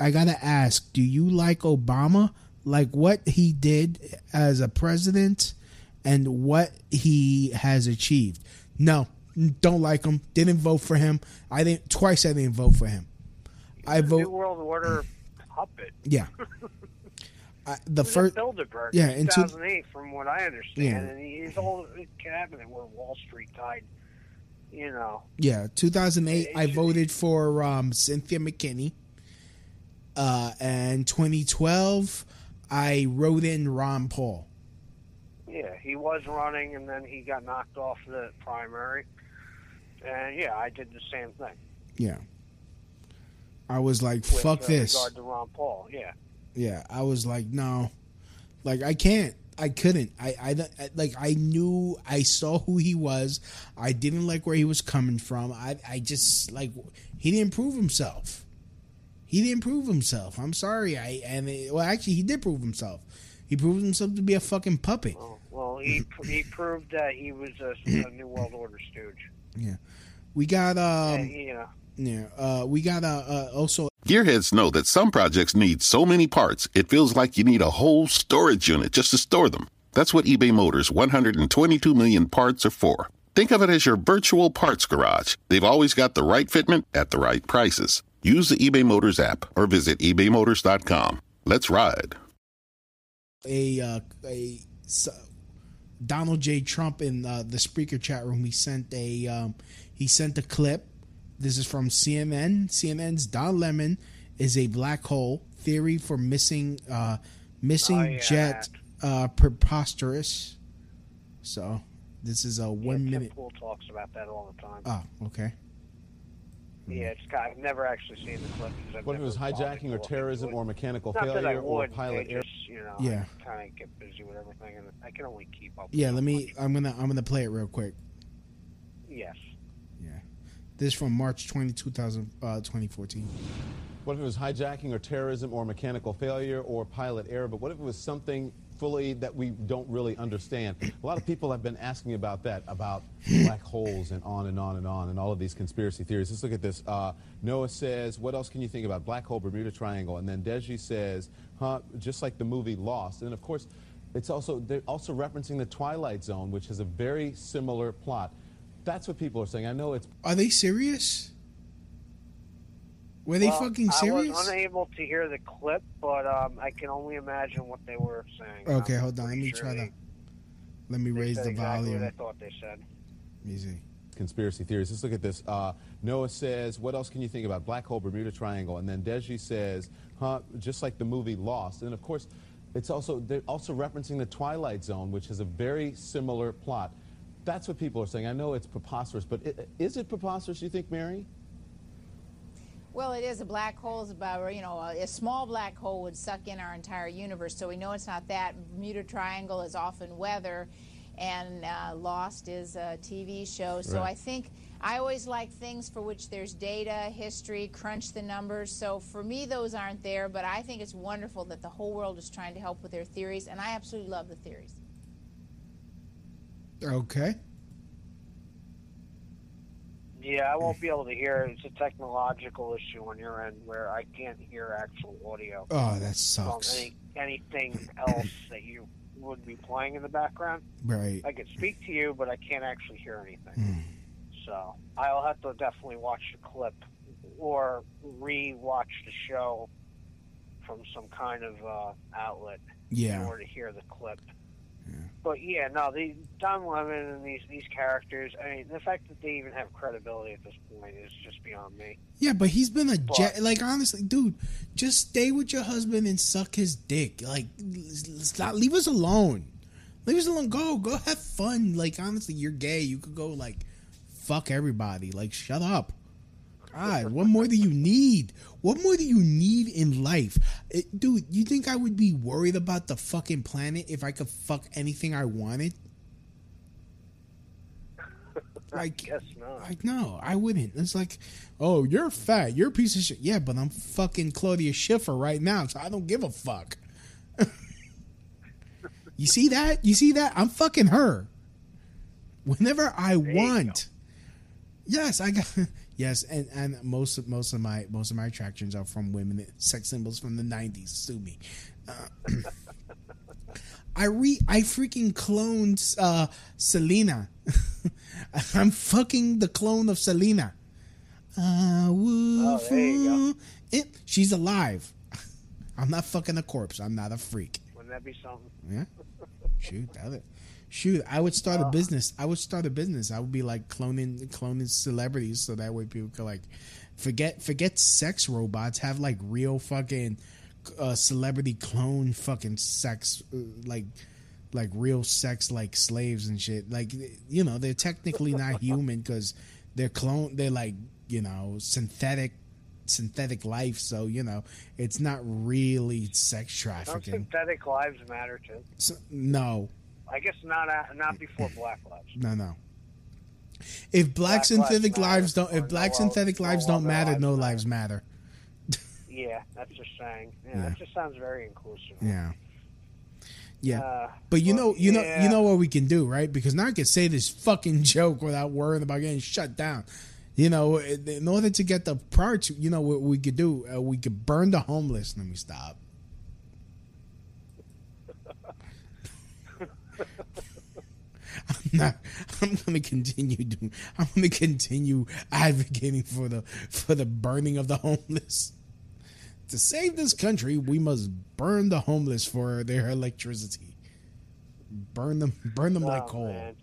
I gotta ask: Do you like Obama? Like what he did as a president and what he has achieved? No, don't like him. Didn't vote for him. I didn't twice. I didn't vote for him. I New vote. World Order puppet. Yeah. *laughs* I, the first. Bilderberg yeah, in in two- 2008, from what I understand, Yeah. and he's all cabinet where Wall Street died. You know, Yeah, 2008. I voted for um, Cynthia McKinney. Uh, and 2012, I wrote in Ron Paul. Yeah, he was running, and then he got knocked off the primary, and yeah, I did the same thing. Yeah. I was like, with, fuck uh, this. Regard to Ron Paul, yeah. Yeah, I was like, no, like I can't. I couldn't. I, I like I knew I saw who he was. I didn't like where he was coming from. I I just like he didn't prove himself. He didn't prove himself. I'm sorry. I and it, well actually he did prove himself. He proved himself to be a fucking puppet. Well, he *laughs* he proved that he was a, a *clears throat* New World Order stooge. Yeah. We got um and, you yeah, uh we got uh, uh also Gearheads know that some projects need so many parts, it feels like you need a whole storage unit just to store them. That's what eBay Motors' 122 million parts are for. Think of it as your virtual parts garage. They've always got the right fitment at the right prices. Use the eBay Motors app or visit ebaymotors.com. Let's ride. a uh, a s- Donald J. Trump in uh, the Spreaker chat room. He sent a um, he sent a clip. This is from CNN. CNN's Don Lemon is a black hole theory for missing uh, missing Oh, yeah, jet uh, preposterous. So this is a one Tim minute. Pool talks about that all the time. Oh, okay. Yeah, it's got, I've never actually seen the clip. I've What if it was hijacking or terrorism or mechanical Not that I failure or pilot they error? just, you know, Yeah. kind of get busy with everything, and I can only keep up. Yeah, with let me. much. I'm gonna. I'm gonna play it real quick. Yes. Yeah. This from March 20, 2000, uh, 2014. What if it was hijacking or terrorism or mechanical failure or pilot error? But what if it was something fully that we don't really understand? A lot of people have been asking about that, about black holes and on and on and on, and all of these conspiracy theories. Let's look at this. Uh, Noah says, "What else can you think about black hole, Bermuda Triangle?" And then Deji says, "Huh? Just like the movie Lost." And of course, it's also they're also referencing the Twilight Zone, which has a very similar plot. That's what people are saying. I know it's Are they serious? Were they Well, fucking I serious? was unable to hear the clip, but um, I can only imagine what they were saying. Okay, I'm hold on. Let me sure try they- to. Let me raise the exactly volume. What I thought they said. Easy. conspiracy theories. Let's look at this. Uh, Noah says, "What else can you think about black hole, Bermuda Triangle?" And then Deji says, "Huh? Just like the movie Lost." And of course, it's also they're also referencing the Twilight Zone, which has a very similar plot. That's what people are saying. I know it's preposterous, but i is it preposterous? You think, Mary? Well, it is. A black hole is about, you know, a, a small black hole would suck in our entire universe. So we know it's not that. Bermuda Triangle is often weather, and uh, Lost is a TV show. So Right. I think I always like things for which there's data, history, crunch the numbers. So for me, those aren't there. But I think it's wonderful that the whole world is trying to help with their theories, and I absolutely love the theories. Okay. Yeah, I won't be able to hear. It's a technological issue on your end where I can't hear actual audio. Oh, that sucks. Any, anything else that you would be playing in the background. Right. I could speak to you, but I can't actually hear anything. Hmm. So I'll have to definitely watch the clip or re-watch the show from some kind of uh, outlet Yeah. in order to hear the clip. But yeah, no, the Don Lemon and these these characters. I mean, the fact that they even have credibility at this point is just beyond me. Yeah, but he's been a But- jet. Like honestly, dude, just stay with your husband and suck his dick. Like, stop, leave us alone. Leave us alone. Go, go have fun. Like honestly, you're gay. You could go like fuck everybody. Like, shut up. God, what more do you need? What more do you need in life, It- dude? You think I would be worried about the fucking planet if I could fuck anything I wanted? *laughs* Like, Guess not. like no, I wouldn't. It's like, oh, you're fat, you're a piece of shit. Yeah, but I'm fucking Claudia Schiffer right now, so I don't give a fuck. *laughs* you see that? You see that? I'm fucking her. Whenever I want. Yes, I got. Yes, and and most of most of my most of my attractions are from women, sex symbols from the '90s. Sue me. Uh, *clears throat* I re I freaking cloned uh, Selena. *laughs* I'm fucking the clone of Selena. I would Oh, there you fall- It, she's alive. *laughs* I'm not fucking a corpse. I'm not a freak. Wouldn't that be something? Yeah. Shoot, that shoot. I would start a business. I would start a business. I would be like cloning cloning celebrities so that way people could like forget forget sex robots. Have like real fucking uh, celebrity clone fucking sex uh, like like real sex like slaves and shit. Like you know they're technically not human because they're clone. They're like you know synthetic synthetic life, so you know it's not really sex trafficking. Don't synthetic lives matter too? So, no, I guess not. uh, Not before Black lives. no, no. If black, Black synthetic lives lives don't, if black no synthetic lives don't matter, lives no lives matter. Yeah, that's just saying. Yeah, Yeah. that just sounds very inclusive. Yeah. Yeah. Uh, but you well, know, you know, you know what we can do, right? Because now I can say this fucking joke without worrying about getting shut down. You know, in order to get the to, you know, what we could do, uh, we could burn the homeless. Let me stop. I'm not. I'm going to continue doing. I'm going to continue advocating for the for the burning of the homeless. To save this country, we must burn the homeless for their electricity. Burn them, burn them like Oh, coal. man.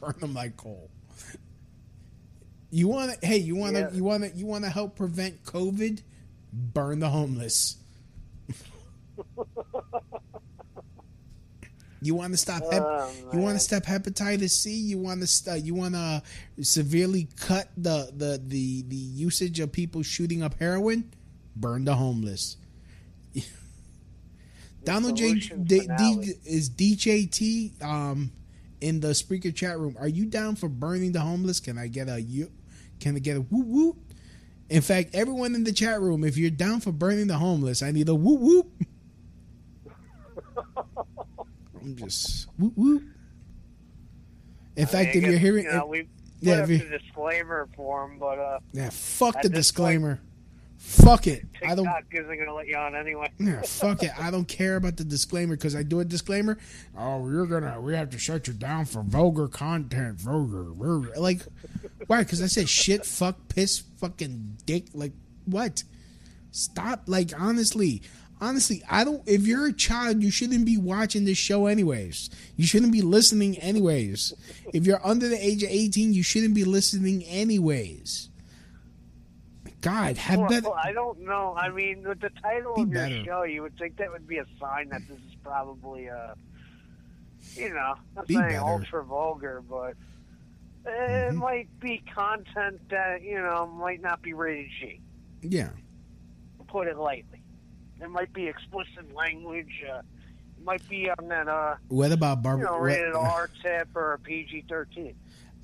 Burn them like coal. You want to? Hey, you want to? Yeah. You want to? You want to help prevent COVID? Burn the homeless. You want to stop? Hep- Oh, you want to stop hepatitis C? You want to? St- you want to severely cut the, the the the usage of people shooting up heroin? Burn the homeless. Donald J. D. D, is DJT um in the Spreaker chat room. Are you down for burning the homeless? Can I get a you? Get a whoop whoop? In fact, everyone in the chat room, if you're down for burning the homeless, I need a whoop whoop. *laughs* I'm just whoop whoop. In I fact, mean, if I you're hearing, you know, we put yeah, up if the disclaimer form, but uh, yeah, fuck the disclaimer. Fuck it. I TikTok don't. isn't to let you on anyway. Yeah, *laughs* fuck it. I don't care about the disclaimer because I do a disclaimer. Oh, you're gonna. We have to shut you down for vulgar content. Vulgar. vulgar. Like, why? Because I said shit, fuck, piss, fucking dick. Like, what? Stop. Like, honestly, honestly, I don't. If you're a child, you shouldn't be watching this show anyways. You shouldn't be listening anyways. If you're under the age of 18, you shouldn't be listening anyways. God, have Well, better. I don't know. I mean, with the title Be of your better. show, you would think that would be a sign that this is probably uh you know, not Be saying better. ultra vulgar, but it Mhm. might be content that you know might not be rated G. Yeah. Put it lightly. There might be explicit language. Uh, might be on that uh, What about you barbecue? know, rated R tip or a PG thirteen.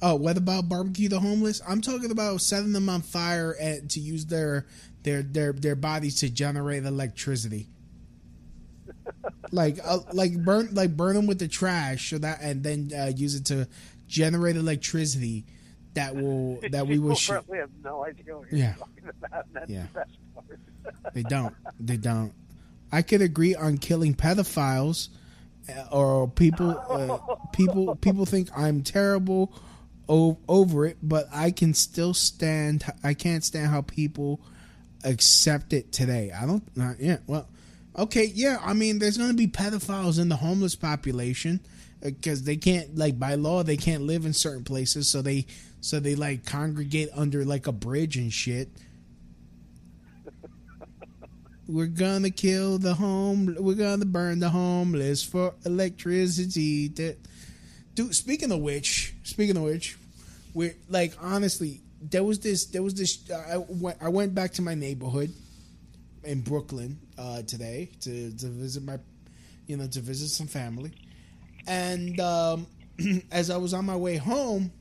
Oh, what about barbecue the homeless? I'm talking about setting them on fire and to use their their their their bodies to generate electricity. *laughs* like uh, like burn like burn them with the trash so that and then uh, use it to generate electricity that will that we *laughs* will sh- have no idea what you're Yeah. talking about. That's Yeah. the best part. They don't. They don't. I could agree on killing pedophiles, uh, or people. Uh, people. People think I'm terrible over it, but I can still stand. I can't stand how people accept it today. I don't. Not, yeah. Well. Okay. Yeah. I mean, there's going to be pedophiles in the homeless population uh, because they can't like by law they can't live in certain places, so they so they like congregate under like a bridge and shit. We're gonna kill the home. We're gonna burn the homeless for electricity. That, dude. Speaking of which, speaking of which, we're like honestly, there was this. There was this. I went. I went back to my neighborhood in Brooklyn uh, today to to visit my, you know, to visit some family, and um, *clears throat* as I was on my way home,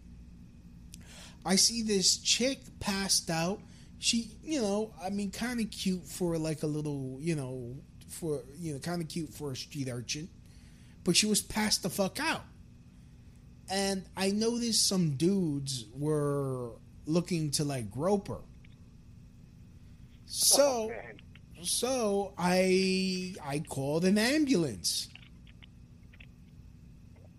I see this chick passed out. She, you know, I mean, kind of cute for like a little, you know, for you know, kind of cute for a street urchin, but she was passed the fuck out. And I noticed some dudes were looking to like grope her. So, so I I called an ambulance.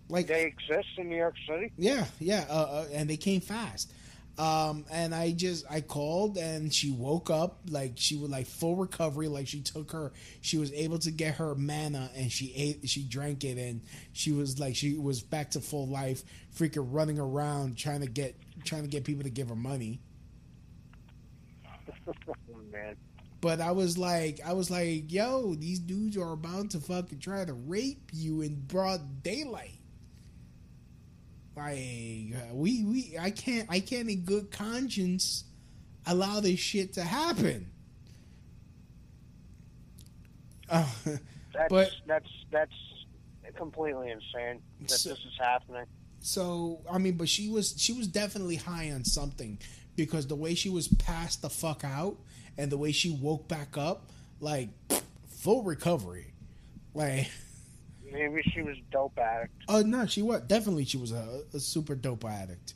Like they exist in New York City. yeah, yeah, uh, uh, and they came fast. Um, and I just I called and she woke up like she was like full recovery, like she took her, she was able to get her mana and she ate, she drank it, and she was like she was back to full life, freaking running around trying to get trying to get people to give her money. Man. *laughs* But I was like, I was like, yo, these dudes are about to fucking try to rape you in broad daylight. Like we we I can't I can't in good conscience allow this shit to happen. Uh, that's, but that's that's completely insane that so, this is happening. So I mean, but she was she was definitely high on something because the way she was passed the fuck out and the way she woke back up, like full recovery, like *laughs* Maybe she was dope addict. oh no, she was definitely she was a, a super dope addict.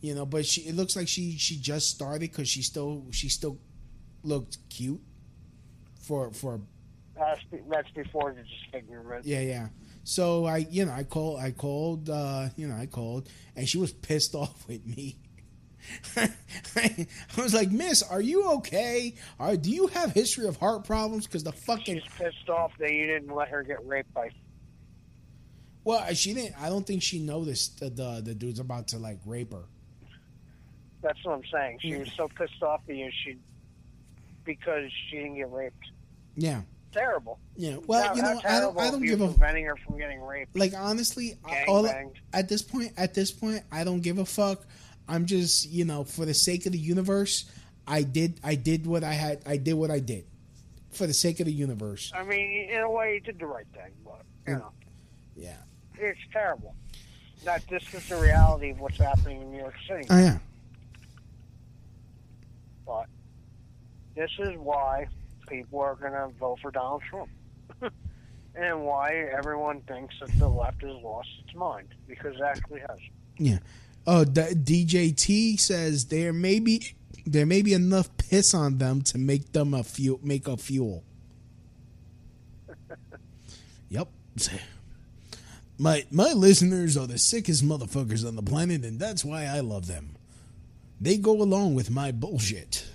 You know, but she it looks like she she just started because she still she still looked cute for for That's, that's before the disfigurement. Yeah, yeah. So I, you know, I called, I called, uh, you know, I called, and she was pissed *laughs* off with me. *laughs* I was like, Miss, are you okay? Or do you have history of heart problems? Because the fucking She's pissed off that you didn't let her get raped by. well, uh, she didn't. I don't think she noticed the the, the dude's about to like rape her. That's what I'm saying. She was so pissed off at you, she because she didn't get raped. Yeah, Terrible. yeah. Well, How- you know, I don't, I don't give a preventing her from getting raped. like honestly all, at this point at this point i don't give a fuck i'm just you know for the sake of the universe i did i did what i had i did what i did for the sake of the universe I mean, in a way, you did the right thing, but you know, yeah it's terrible. That this is the reality of what's happening in New York City. oh yeah But this is why people are going to vote for Donald Trump. *laughs* and why everyone thinks that the left has lost its mind. Because it actually has. yeah Uh, oh the djt says there may be there may be enough piss on them to make them a fuel make a fuel. *laughs* Yep *laughs* my my listeners are the sickest motherfuckers on the planet and that's why i love them. They go along with my bullshit.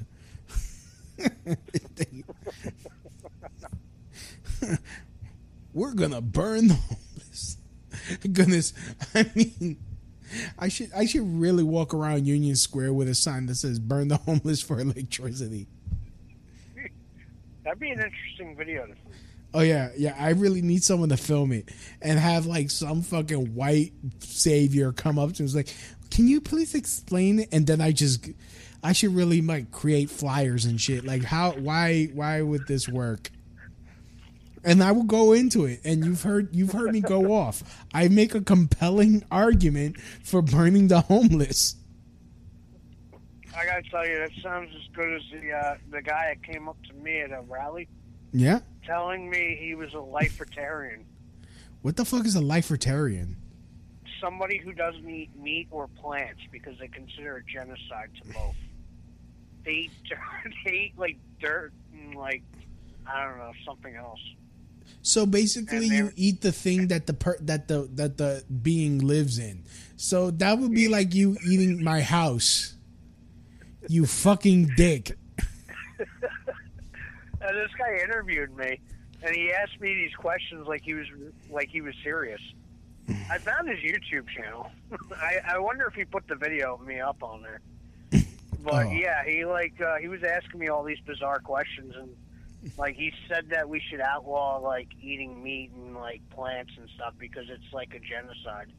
*laughs* We're gonna burn the homeless. Goodness i mean i should i should really walk around union square with a sign that says burn the homeless for electricity That'd be an interesting video. To, Oh yeah, yeah. I really need someone to film it and have like some fucking white savior come up to me. It's like, can you please explain it? And then I just, I should really like create flyers and shit. Like how, why, why would this work? And I will go into it. And you've heard, you've heard me go *laughs* off. I make a compelling argument for burning the homeless. I gotta tell you, that sounds as good as the uh, the guy that came up to me at a rally Yeah. telling me he was a lifertarian. What the fuck is a lifertarian? Somebody who doesn't eat meat or plants because they consider it genocide to both. They eat *laughs* dirt, they eat like dirt and like I don't know something else. So basically, you eat the thing that the per- that the that the being lives in. So that would be like you eating my house. You fucking dick. *laughs* And this guy interviewed me, and he asked me these questions like he was like he was serious. I found his YouTube channel. *laughs* I, I wonder if he put the video of me up on there. *laughs* But Oh. yeah, he like uh, he was asking me all these bizarre questions, and like he said that we should outlaw like eating meat and like plants and stuff because it's like a genocide.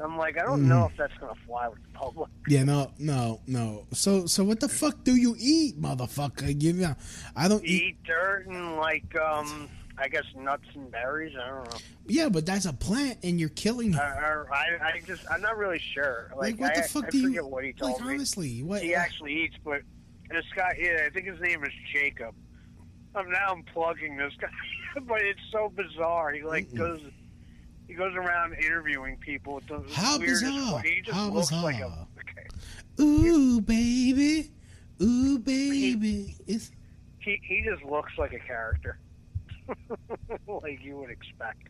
I'm like, I don't know Mm. if that's gonna fly with the public. Yeah, no, no, no. So, so what the fuck do you eat, motherfucker? You know, I don't eat. Eat dirt and like um, I guess nuts and berries. I don't know. Yeah, but that's a plant, and you're killing. Uh, I, I just, I'm not really sure. Like, Like, what the I, fuck I do you- what he told like, me. honestly, what- he actually eats? But this guy, yeah, I think his name is Jacob. I'm now I'm plugging this guy, *laughs* but it's so bizarre. He like goes, he goes around interviewing people. with the How weirdest bizarre. que- He just How looks like a. bizarre. *laughs* Ooh, baby, ooh, baby. It's He he just looks like a character, *laughs* like you would expect.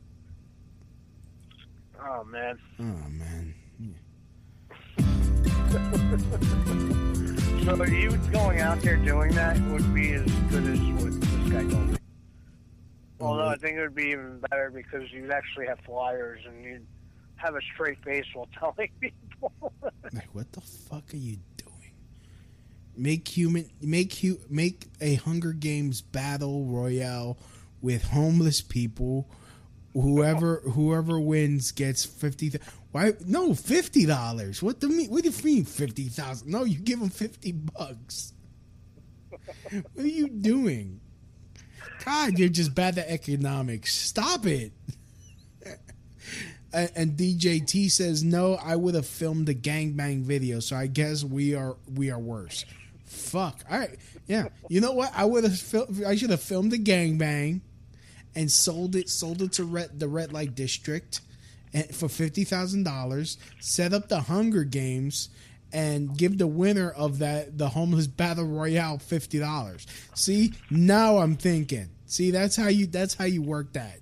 Oh man. oh man. So you going out there doing that would be as good as what this guy told. Although I mm-hmm. think it would be even better because you'd actually have flyers and you'd have a straight face while *laughs* telling people. Like, what the fuck are you doing? Make human, make you make a Hunger Games battle royale with homeless people. Whoever *laughs* whoever wins gets fifty. th- Why no fifty dollars? What do mean? What do you mean fifty thousand? No, you give them fifty bucks. What are you doing? God, you're just bad at economics. Stop it. *laughs* And, DJT says no. I would have filmed the gangbang video, so I guess we are we are worse. Fuck. All right. Yeah. You know what? I would have. Fil- I should have filmed the gangbang and sold it. Sold it to red, the red light district and for fifty thousand dollars. Set up the Hunger Games and give the winner of that the homeless battle royale fifty dollars. See, now I'm thinking. See, that's how you. That's how you work that,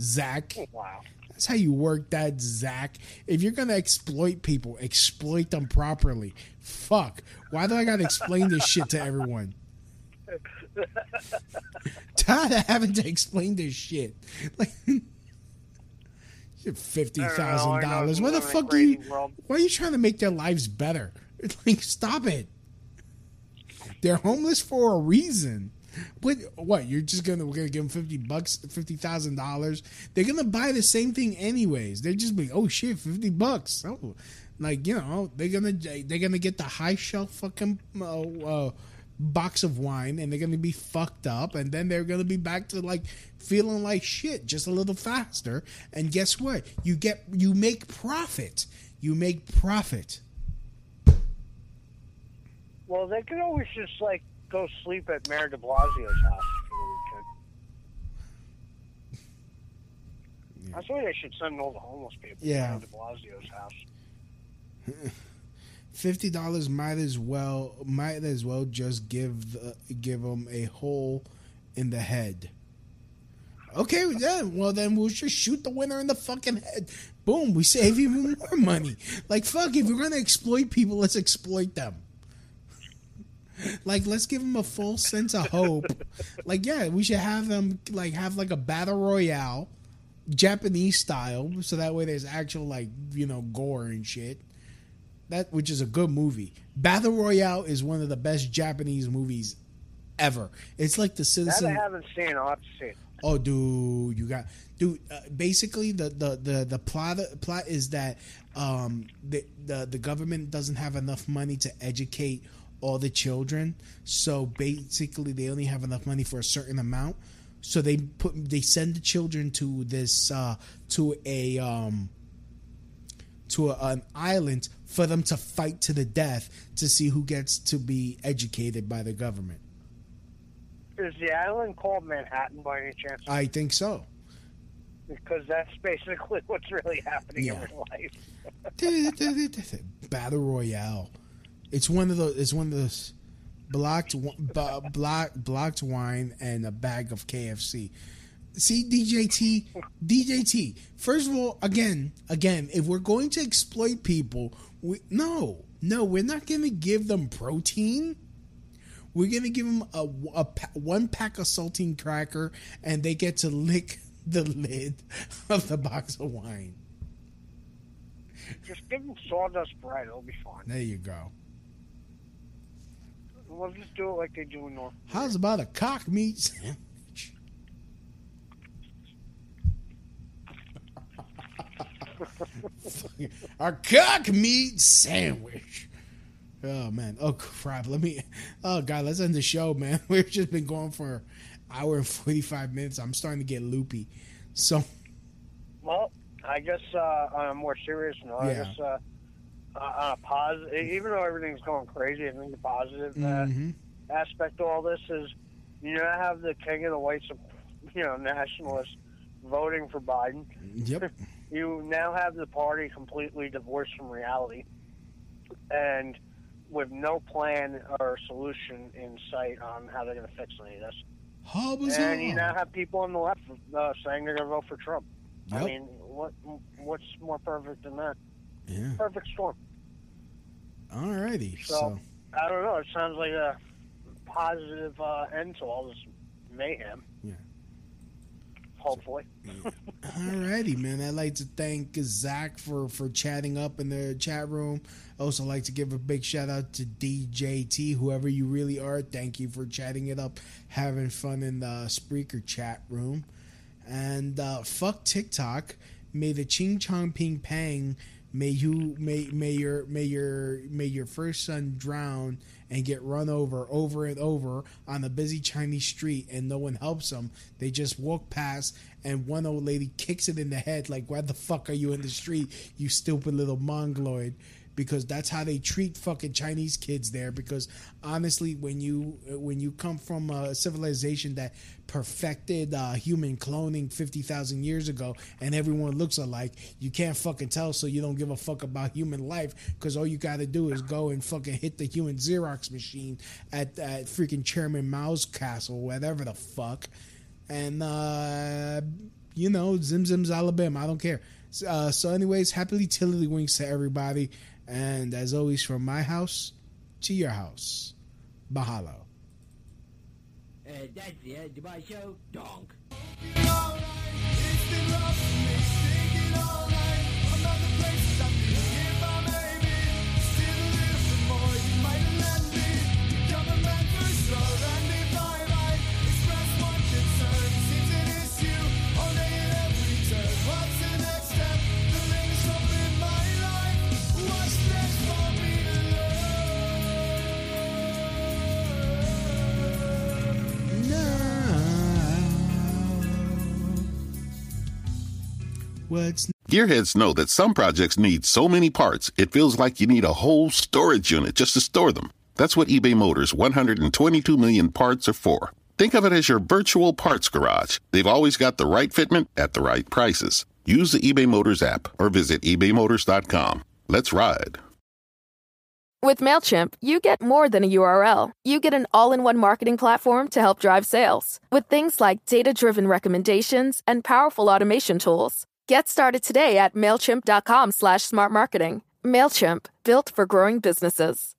Zach. Wow. That's how you work that, Zach. If you're gonna exploit people, exploit them properly. Fuck. Why do I gotta explain this shit to everyone? *laughs* Tired of having to explain this shit. Like fifty thousand dollars. Why the fuck are you? Why are you trying to make their lives better? *laughs* Like, stop it. They're homeless for a reason. But what? You're just gonna we're gonna give them fifty bucks, fifty thousand dollars. They're gonna buy the same thing anyways. They're just be oh shit, fifty bucks. Oh, like you know they're gonna they're gonna get the high shelf fucking uh, uh, box of wine and they're gonna be fucked up and then they're gonna be back to like feeling like shit just a little faster. And guess what? You get you make profit. You make profit. Well, they could always just like go sleep at Mayor De Blasio's house for the weekend. That's why they should send all the homeless people Yeah. to Mayor De Blasio's house. *laughs* Fifty dollars might as well might as well just give the, give them a hole in the head. Okay, yeah. Well, then we'll just shoot the winner in the fucking head. Boom, we save even *laughs* more money. Like fuck, if we're gonna exploit people, let's exploit them. Like, let's give them a full sense of hope. Like, yeah, we should have them like have like a battle royale, Japanese style, so that way there's actual like you know gore and shit. That which is a good movie. Battle Royale is one of the best Japanese movies ever. It's like the That Citizen. I haven't seen. I'll have to see it. Oh, dude, you got dude. Uh, basically, the, the the the plot plot is that um the, the the government doesn't have enough money to educate all the children, so basically they only have enough money for a certain amount. So they put they send the children to this uh to a um to a, an island for them to fight to the death to see who gets to be educated by the government. Is the island called Manhattan by any chance? I think so. Because that's basically *laughs* what's really happening Yeah. in real life. *laughs* Battle Royale. It's one of those. It's one of those blocked b- block, blocked wine and a bag of KFC. See DJT, DJT. First of all, again, again, if we're going to exploit people, we no, no, we're not going to give them protein. We're going to give them a, a pa- one pack of saltine cracker, and they get to lick the lid *laughs* of the box of wine. Just give them sawdust bread. It'll be fine. There you go. We'll just do it like they do in North. How's about a cock meat sandwich? *laughs* a cock meat sandwich. Oh man. Oh crap. Let me. Oh god. Let's end the show, man. *laughs* We've just been going for an hour and forty five minutes. I'm starting to get loopy. So Well, I guess uh, on a more serious note, I Yeah. guess uh, uh, on a positive, even though everything's going crazy, I think the positive uh, mhm. aspect of all this is you now have the king of the white, you know, nationalists voting for Biden. Yep. *laughs* you now have the party completely divorced from reality, and with no plan or solution in sight on how they're going to fix any of this. How bizarre. And you now have people on the left uh, saying they're going to vote for Trump. I mean, what what's more perfect than that? Yeah. Perfect storm. Alrighty. So, So I don't know. It sounds like a positive uh, end to all this mayhem. Yeah. Hopefully. Alrighty, man. I'd like to thank Zach for for chatting up in the chat room. I also like to give a big shout out to DJT, whoever you really are. Thank you for chatting it up, having fun in the Spreaker chat room. And uh, fuck TikTok. May the ching chong ping pang May you may may your may your may your first son drown and get run over over and over on a busy Chinese street and no one helps them. They just walk past and one old lady kicks it in the head like, "Why the fuck are you in the street, you stupid little mongoloid?" Because that's how they treat fucking Chinese kids there. Because honestly, when you when you come from a civilization that perfected uh, human cloning fifty thousand years ago, and everyone looks alike, you can't fucking tell. So you don't give a fuck about human life because all you got to do is go and fucking hit the human Xerox machine at, at freaking Chairman Mao's castle, whatever the fuck, and uh, you know, Zim Zim's Alabama. I don't care. Uh, so, anyways, happily tilly winks to everybody, and as always, from my house to your house, mahalo. Uh, that's the end of my show. Donk. What's Gearheads know that some projects need so many parts, it feels like you need a whole storage unit just to store them. That's what eBay Motors 122 million parts are for. Think of it as your virtual parts garage. They've always got the right fitment at the right prices. Use the eBay Motors app or visit ebaymotors.com. Let's ride. With MailChimp, you get more than a URL. You get an all in one marketing platform to help drive sales with things like data driven recommendations and powerful automation tools. Get started today at MailChimp.com slash smart marketing. MailChimp, built for growing businesses.